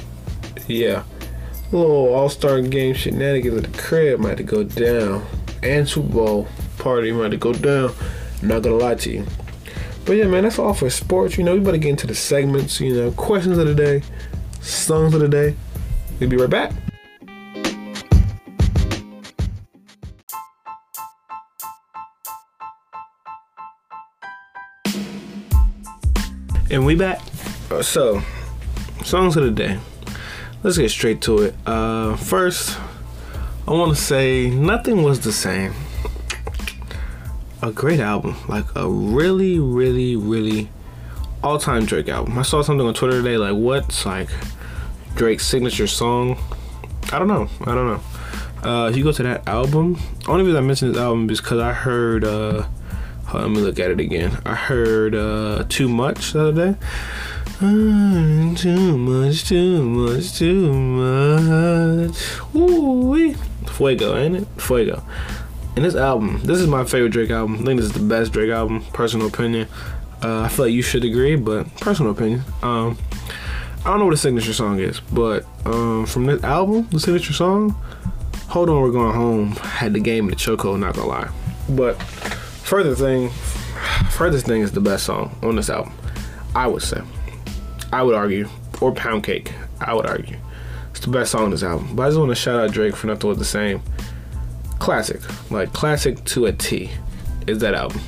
Yeah, little All Star Game shenanigans at the crib might have to go down, and Super Bowl party might go down. not gonna lie to you. But yeah, man, that's all for sports. You know, we better get into the segments. You know, questions of the day, songs of the day. We'll be right back. And we back. Uh, So, songs of the day. Let's get straight to it. Uh, first, I want to say nothing was the same. A great album, like a really, really, really all-time Drake album. I saw something on Twitter today, like what's like Drake's signature song? I don't know. I don't know. Uh, if you go to that album, only reason I mentioned this album is because I heard. Uh, on, let me look at it again. I heard uh, "Too Much" the other day. Too much, too much, too much. Woo Fuego, ain't it? Fuego. And this album, this is my favorite Drake album. I think this is the best Drake album, personal opinion. Uh, I feel like you should agree, but personal opinion. Um, I don't know what the signature song is, but um, from this album, the signature song, Hold On, We're Going Home, had the game in the chokehold, not gonna lie. But further thing, furthest thing is the best song on this album, I would say. I would argue, or Pound Cake, I would argue. It's the best song on this album. But I just want to shout out Drake for nothing was the same. Classic, like classic to a T, is that album.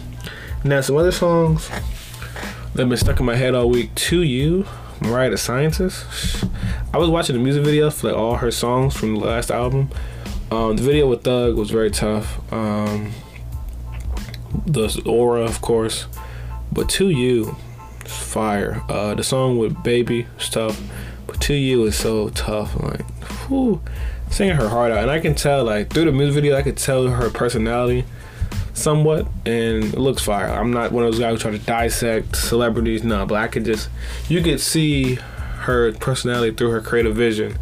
Now some other songs that have been stuck in my head all week. To You Mariah the Scientist. I was watching the music video for like all her songs from the last album. Um, the video with Thug was very tough. Um, the aura, of course, but to you, is fire. Uh, the song with Baby is tough, but to you is so tough. Like, whew, singing her heart out, and I can tell like through the music video, I could tell her personality somewhat, and it looks fire. I'm not one of those guys who try to dissect celebrities, no, but I could just you could see her personality through her creative vision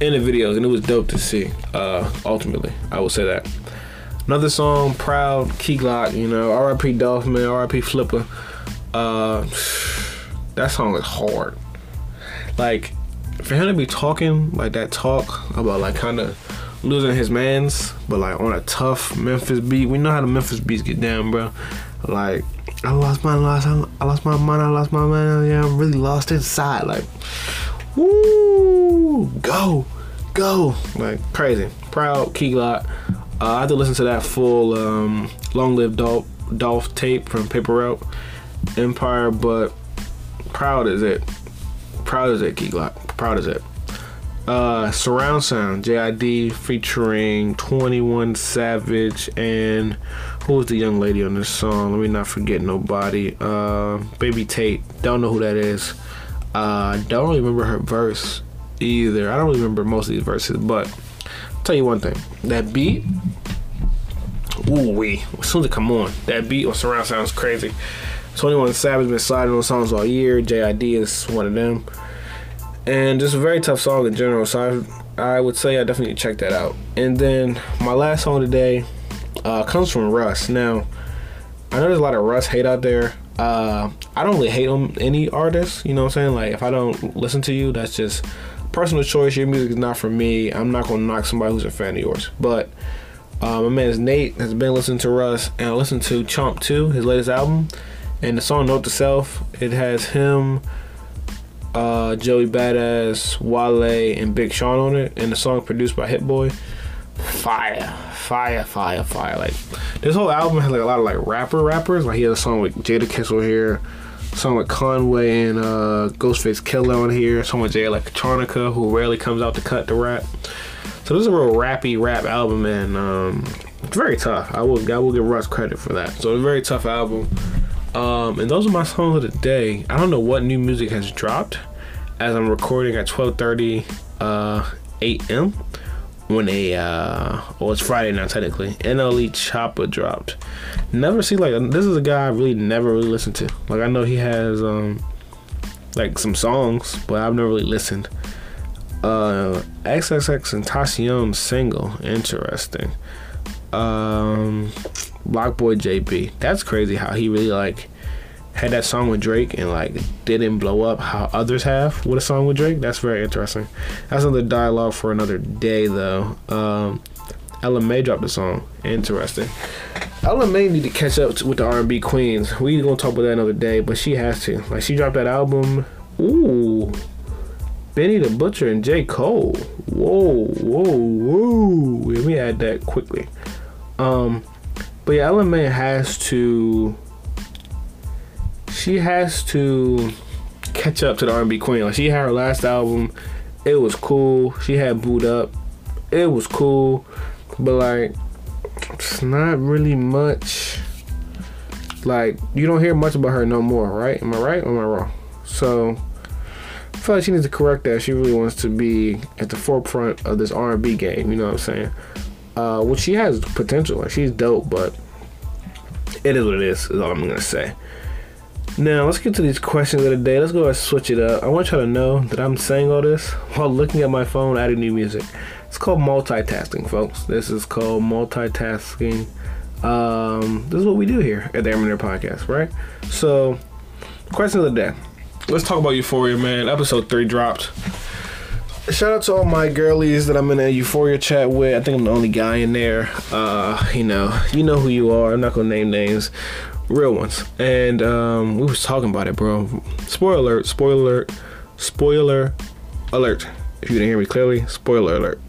in the videos, and it was dope to see. Uh, ultimately, I would say that. Another song, Proud, Key Glock, you know, R.I.P. Dolphin, R.I.P. Flipper. Uh, <sighs> that song is hard. Like, for him to be talking like that talk about like kind of losing his mans, but like on a tough Memphis beat. We know how the Memphis beats get down, bro. Like, I lost my lost, I lost my mind, I lost my mind. Yeah, I'm really lost inside. Like, woo, go, go, like crazy. Proud, Key Glock. Uh, I had to listen to that full um, Long Live Dolph, Dolph tape from Paper Route Empire, but proud is it. Proud is it, Key Glock. Proud is it. Uh, Surround Sound, JID featuring 21 Savage and who was the young lady on this song? Let me not forget nobody. Uh, Baby Tate. Don't know who that is. Uh, don't remember her verse either. I don't remember most of these verses, but I'll tell you one thing. That beat, ooh wee. As soon as it come on, that beat on Surround sounds crazy. 21 Savage been sliding on songs all year. JID is one of them. And just a very tough song in general. So I, I would say I definitely check that out. And then my last song today uh, comes from Russ. Now, I know there's a lot of Russ hate out there. Uh, I don't really hate on any artist. You know what I'm saying? Like, if I don't listen to you, that's just personal choice. Your music is not for me. I'm not going to knock somebody who's a fan of yours. But uh, my man's Nate has been listening to Russ and I listened to Chomp 2, his latest album. And the song Note to Self, it has him, uh, Joey Badass, Wale, and Big Sean on it. And the song produced by Hit Boy. Fire, fire, fire, fire. Like, this whole album has like a lot of like rapper rappers. Like, he has a song with Jada Kissel here, song with Conway and uh, Ghostface Killah on here, song with Jay Electronica, who rarely comes out to cut the rap. So this is a real rappy rap album, and um, it's very tough. I will I will give Russ credit for that. So it's a very tough album. Um, and those are my songs of the day. I don't know what new music has dropped as I'm recording at 12:30 uh, a.m. when a uh, well it's Friday now technically. NLE Choppa dropped. Never see like this is a guy I really never really listened to. Like I know he has um like some songs, but I've never really listened. Uh, XXXTentacion single, interesting. Um, Blockboy JB, that's crazy how he really like had that song with Drake and like didn't blow up how others have with a song with Drake. That's very interesting. That's another dialogue for another day though. Um, Ella Mai dropped a song. Interesting. Ella Mai need to catch up with the R&B queens. We gonna talk about that another day, but she has to. Like she dropped that album. Ooh, Benny the Butcher and J Cole. Whoa, whoa, whoa. Let me add that quickly. Um, but yeah, Mai has to. She has to catch up to the R&B queen. Like she had her last album, it was cool. She had Boo'd Up, it was cool, but like it's not really much. Like you don't hear much about her no more, right? Am I right or am I wrong? So I feel like she needs to correct that. She really wants to be at the forefront of this R&B game. You know what I'm saying? Uh, which she has potential. Like she's dope, but it is what it is. Is all I'm gonna say. Now let's get to these questions of the day. Let's go and switch it up. I want y'all to know that I'm saying all this <laughs> while looking at my phone, adding new music. It's called multitasking, folks. This is called multitasking. Um, this is what we do here at the Air Podcast, right? So, question of the day. Let's talk about Euphoria, man. Episode three dropped. Shout out to all my girlies that I'm in a Euphoria chat with. I think I'm the only guy in there. Uh, you know, you know who you are. I'm not gonna name names, real ones. And um, we was talking about it, bro. Spoiler alert! Spoiler alert! Spoiler alert! If you didn't hear me clearly, spoiler alert.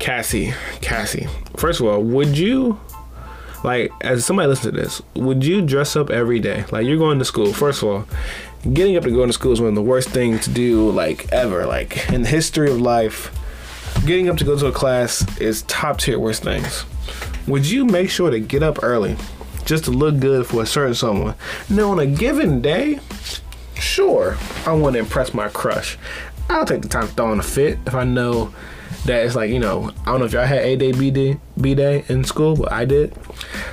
Cassie, Cassie. First of all, would you like as somebody listen to this, would you dress up every day? Like you're going to school. First of all, getting up to go to school is one of the worst things to do like ever. Like in the history of life, getting up to go to a class is top tier worst things. Would you make sure to get up early just to look good for a certain someone? Now on a given day, sure, I want to impress my crush. I'll take the time to throw on a fit if I know that it's like, you know, I don't know if y'all had A day, B day, B day in school, but I did.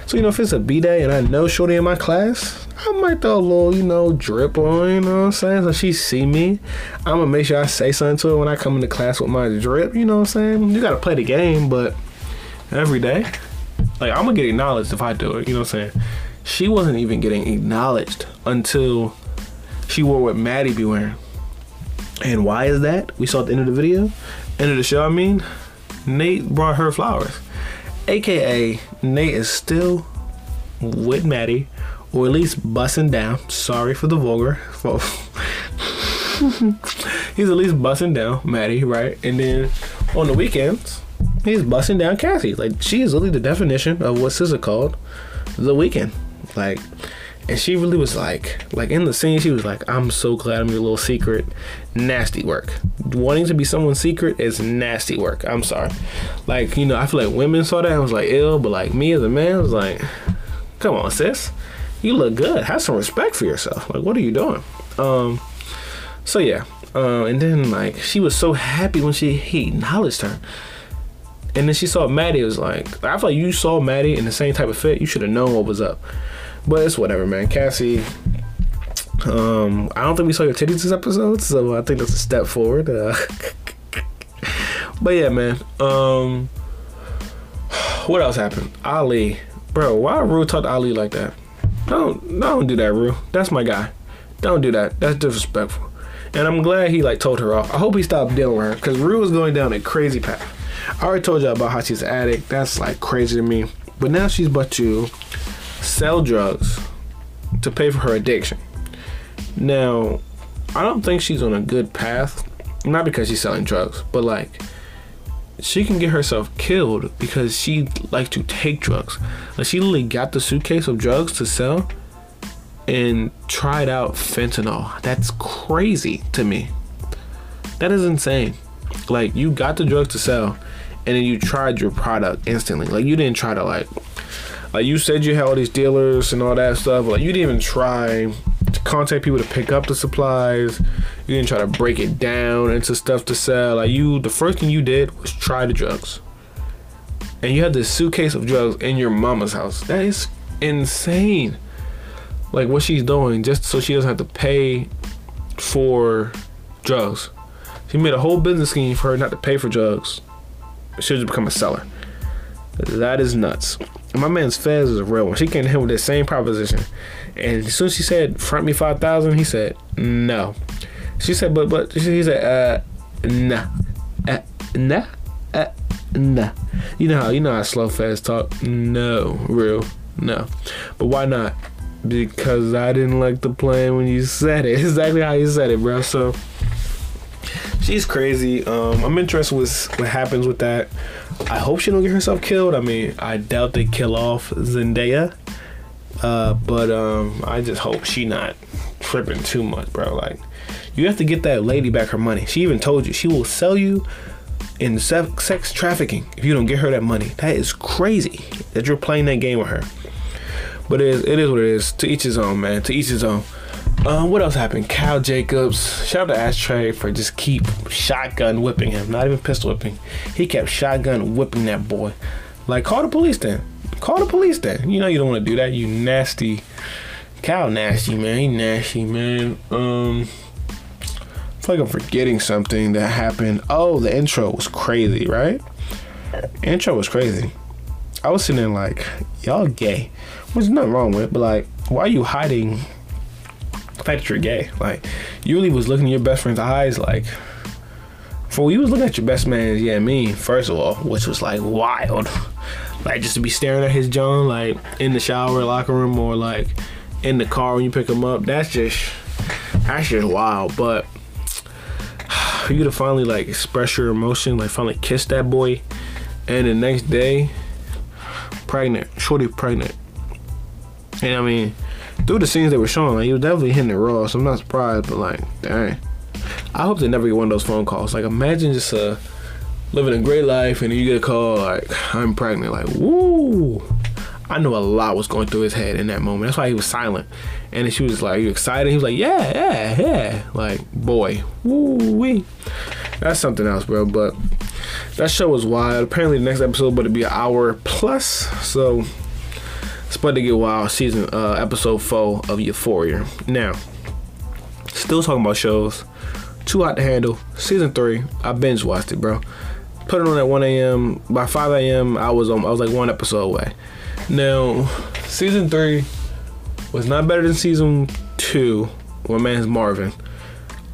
So, you know, if it's a B day and I know Shorty in my class, I might throw a little, you know, drip on, you know what I'm saying? So she see me. I'm gonna make sure I say something to her when I come into class with my drip, you know what I'm saying? You gotta play the game, but every day, like I'm gonna get acknowledged if I do it, you know what I'm saying? She wasn't even getting acknowledged until she wore what Maddie be wearing. And why is that? We saw at the end of the video, end of the show. I mean, Nate brought her flowers, aka Nate is still with Maddie, or at least bussing down. Sorry for the vulgar. <laughs> he's at least bussing down Maddie, right? And then on the weekends, he's bussing down Cassie. Like she is literally the definition of what SZA called the weekend. Like and she really was like, like in the scene, she was like, I'm so glad I'm your little secret. Nasty work. Wanting to be someone's secret is nasty work. I'm sorry. Like, you know, I feel like women saw that and was like, ill, but like me as a man I was like, come on, sis. You look good. Have some respect for yourself. Like, what are you doing? Um, so yeah. Uh, and then like she was so happy when she he acknowledged her. And then she saw Maddie. It was like I feel like you saw Maddie in the same type of fit. You should have known what was up. But it's whatever, man. Cassie, um, I don't think we saw your titties this episode, so I think that's a step forward. Uh, <laughs> but yeah, man. Um, <sighs> what else happened? Ali, bro, why Rue talk to Ali like that? Don't don't do that, Rue. That's my guy. Don't do that. That's disrespectful. And I'm glad he like told her off. I hope he stopped dealing with her because Rue was going down a crazy path. I already told y'all about how she's an addict. That's like crazy to me. But now she's about to sell drugs to pay for her addiction. Now, I don't think she's on a good path. Not because she's selling drugs, but like she can get herself killed because she likes to take drugs. Like she literally got the suitcase of drugs to sell and tried out fentanyl. That's crazy to me. That is insane. Like you got the drugs to sell and then you tried your product instantly. Like you didn't try to like like you said you had all these dealers and all that stuff. Like you didn't even try to contact people to pick up the supplies. You didn't try to break it down into stuff to sell. Like you, the first thing you did was try the drugs, and you had this suitcase of drugs in your mama's house. That is insane. Like what she's doing just so she doesn't have to pay for drugs. She made a whole business scheme for her not to pay for drugs. She'll just become a seller. That is nuts. My man's Fez is a real one. She came to him with the same proposition. And as soon as she said, front me 5000 he said, no. She said, but, but, he said, uh, nah. Uh, nah. Uh, nah. You know how, you know how slow Fez talk? No, real. No. But why not? Because I didn't like the plan when you said it. <laughs> Exactly how you said it, bro. So, she's crazy. Um, I'm interested with what happens with that. I hope she don't get herself killed. I mean, I doubt they kill off Zendaya. Uh, but um, I just hope she not tripping too much, bro. Like, you have to get that lady back her money. She even told you she will sell you in sex trafficking if you don't get her that money. That is crazy that you're playing that game with her. But it is, it is what it is. To each his own, man. To each his own. Um, what else happened? Kyle Jacobs. Shout out to Ashtray for just keep shotgun whipping him. Not even pistol whipping. He kept shotgun whipping that boy. Like, call the police then. Call the police then. You know you don't want to do that. You nasty. Kyle nasty, man. He nasty, man. Um, I feel like I'm forgetting something that happened. Oh, the intro was crazy, right? Intro was crazy. I was sitting there like, y'all gay. There's nothing wrong with it, but like, why are you hiding fact that you're gay. Like, you really was looking in your best friend's eyes, like, for you was looking at your best man's, yeah, me, first of all, which was like wild. Like, just to be staring at his John, like, in the shower, locker room, or like in the car when you pick him up, that's just, that's just wild. But for <sighs> you to finally, like, express your emotion, like, finally kiss that boy, and the next day, pregnant, shorty pregnant. And I mean, through the scenes they were showing, like, he was definitely hitting it raw. So I'm not surprised, but like, dang. I hope they never get one of those phone calls. Like, imagine just uh, living a great life and you get a call like, I'm pregnant. Like, woo. I know a lot was going through his head in that moment. That's why he was silent. And then she was like, "You excited?" He was like, "Yeah, yeah, yeah." Like, boy, woo wee. That's something else, bro. But that show was wild. Apparently, the next episode but to be an hour plus. So it's to get wild. Season uh, episode four of Euphoria. Now, still talking about shows. Too hot to handle. Season three. I binge watched it, bro. Put it on at 1 a.m. By 5 a.m. I was on. I was like one episode away. Now, season three was not better than season two. My man's Marvin.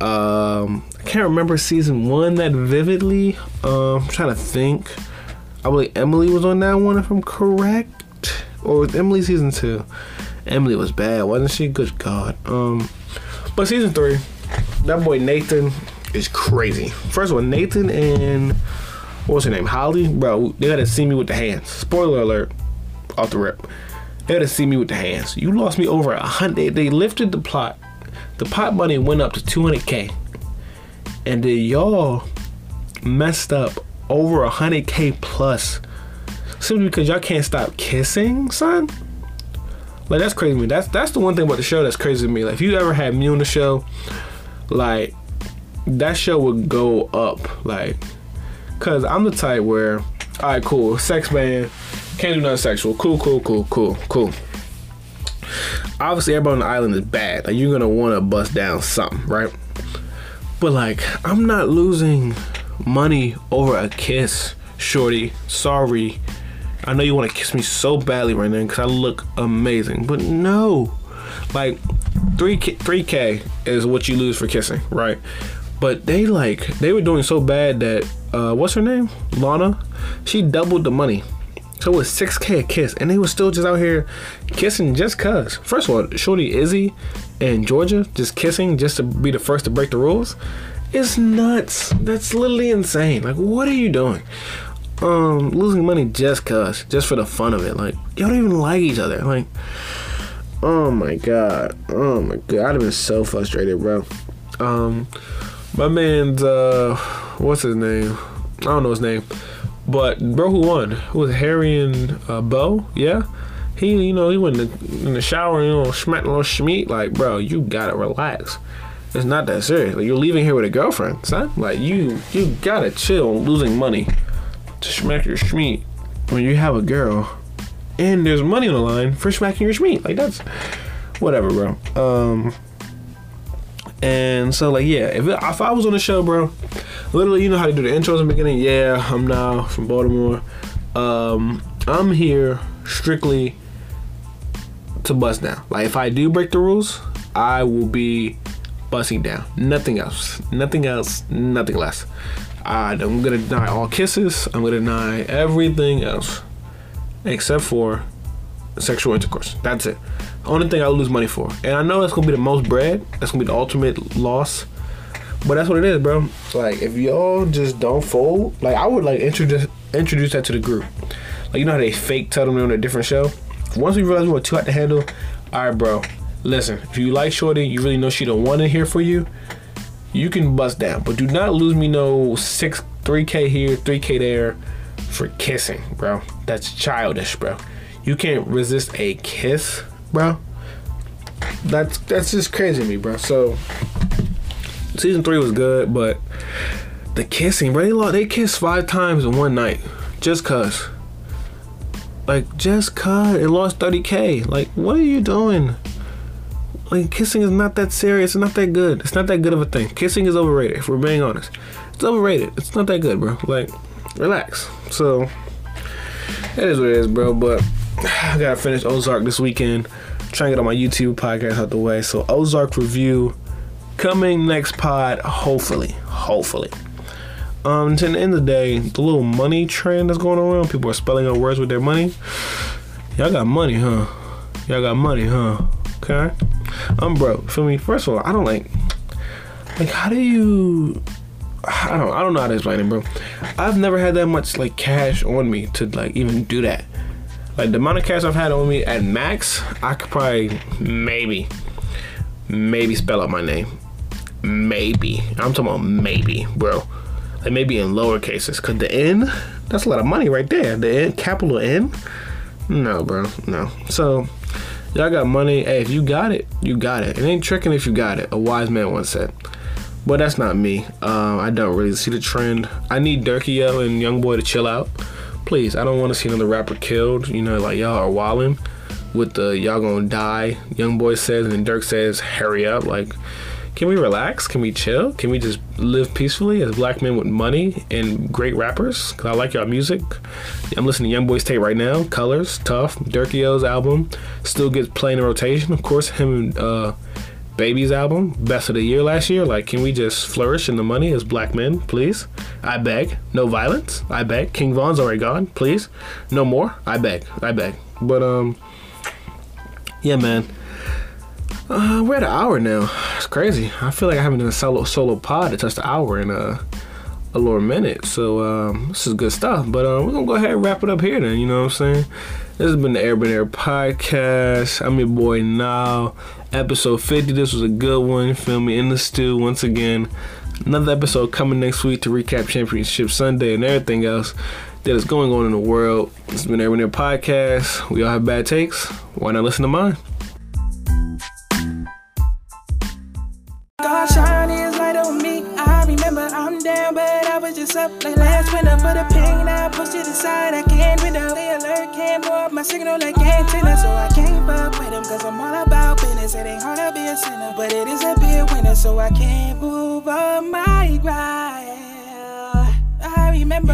Um, I can't remember season one that vividly. Um, I'm trying to think. I believe Emily was on that one, if I'm correct, or was Emily season two? Emily was bad, wasn't she? Good God. Um, but season three, that boy Nathan is crazy. First of all, Nathan and what's her name, Holly, bro. They gotta see me with the hands. Spoiler alert, off the rip. They gotta see me with the hands. You lost me over a hundred. They lifted the plot. The pot money went up to 200k, and then y'all messed up over 100k plus simply because y'all can't stop kissing, son. Like that's crazy to me. That's that's the one thing about the show that's crazy to me. Like if you ever had me on the show, like that show would go up. Like, cause I'm the type where, all right, cool, sex man, can't do nothing sexual. Cool, cool, cool, cool, cool. Obviously, everybody on the island is bad. Like you're gonna want to bust down something, right? But like, I'm not losing money over a kiss, shorty. Sorry. I know you want to kiss me so badly right now because I look amazing, but no. Like, 3K, 3K is what you lose for kissing, right? But they like, they were doing so bad that, uh, what's her name? Lana? She doubled the money. So it was 6K a kiss, and they were still just out here kissing just cuz. First of all, Shorty Izzy and Georgia just kissing just to be the first to break the rules. It's nuts. That's literally insane. Like, what are you doing? Um, losing money just cuz, just for the fun of it. Like, y'all don't even like each other. Like, oh my god. Oh my god. I'd have been so frustrated, bro. Um, my man's, uh, what's his name? I don't know his name. But bro, who won? Who was Harry and uh, Bo? Yeah, he you know he went in the, in the shower, you know, smack a little schmeat. Like, bro, you gotta relax. It's not that serious. Like, you're leaving here with a girlfriend, son. Like, you you gotta chill losing money to smack your schmeat when you have a girl, and there's money on the line for smacking your schmeat. Like, that's whatever, bro. Um. And so, like, yeah, if, if I was on the show, bro, literally, you know how to do the intros in the beginning. Yeah, I'm now from Baltimore. Um, I'm here strictly to bust down. Like, if I do break the rules, I will be busting down. Nothing else. Nothing else. Nothing less. I'm gonna deny all kisses. I'm gonna deny everything else, except for sexual intercourse. That's it. Only thing I lose money for, and I know that's gonna be the most bread. That's gonna be the ultimate loss. But that's what it is, bro. Like if y'all just don't fold, like I would like introduce introduce that to the group. Like you know how they fake tell them they're on a different show. Once we realize we're too hot to handle, all right, bro. Listen, if you like Shorty, you really know she don't want it here for you. You can bust down, but do not lose me no six, three k here, three k there, for kissing, bro. That's childish, bro. You can't resist a kiss, bro. That's that's just crazy to me, bro. So season three was good, but the kissing, bro, they, lost, they kissed five times in one night, just cause. Like just cause it lost 30k. Like what are you doing? Like kissing is not that serious. It's not that good. It's not that good of a thing. Kissing is overrated. If we're being honest, it's overrated. It's not that good, bro. Like relax. So it is what it is, bro. But <sighs> I gotta finish Ozark this weekend. Trying to get on my YouTube podcast out the way. So Ozark review coming next pod. Hopefully, hopefully. Um, to the end of the day, the little money trend that's going around. People are spelling out words with their money. Y'all got money, huh? Y'all got money, huh? Okay. I'm broke. Feel me? First of all, I don't like. Like, how do you? I don't. I don't know how to explain it, bro. I've never had that much like cash on me to like even do that. Like the amount of cash I've had on me at max, I could probably maybe, maybe spell out my name. Maybe. I'm talking about maybe, bro. Like maybe in lower cases. Cause the N, that's a lot of money right there. The N, capital N. No, bro. No. So y'all got money. Hey, if you got it, you got it. It ain't tricking if you got it. A wise man once said. But that's not me. Um, I don't really see the trend. I need Durkio and YoungBoy to chill out. Please, I don't want to see another rapper killed. You know, like y'all are wilding with the y'all gonna die. YoungBoy says, and then Durk says, hurry up. Like, can we relax? Can we chill? Can we just live peacefully as black men with money and great rappers? Cause I like y'all music. I'm listening to YoungBoy's tape right now. Colors, tough. Durkio's album still gets playing in rotation. Of course, him and uh, Baby's album, best of the year last year. Like, can we just flourish in the money as black men, please? I beg. No violence. I beg. King Von's already gone. Please, no more. I beg. I beg. But um, yeah, man. Uh, we're at an hour now. It's crazy. I feel like I haven't done a solo solo pod to touch the hour in a a lower minute. So um, this is good stuff. But um, we're gonna go ahead and wrap it up here. Then you know what I'm saying. This has been the AirMcNair Podcast. I'm your boy Nile. Episode 50. This was a good one. Feel me in the stew once again. Another episode coming next week to recap Championship Sunday and everything else that is going on in the world. This has been AirMcNair Podcast. We all have bad takes. Why not listen to mine? But just up like last winter. For the pain, I pushed it aside. I can't window. Stay alert, can't blow up my signal like antenna. So I can't fuck with him, cause I'm all about business. It ain't hard to be a sinner, but it is a big winner. So I can't move on my grind. I remember.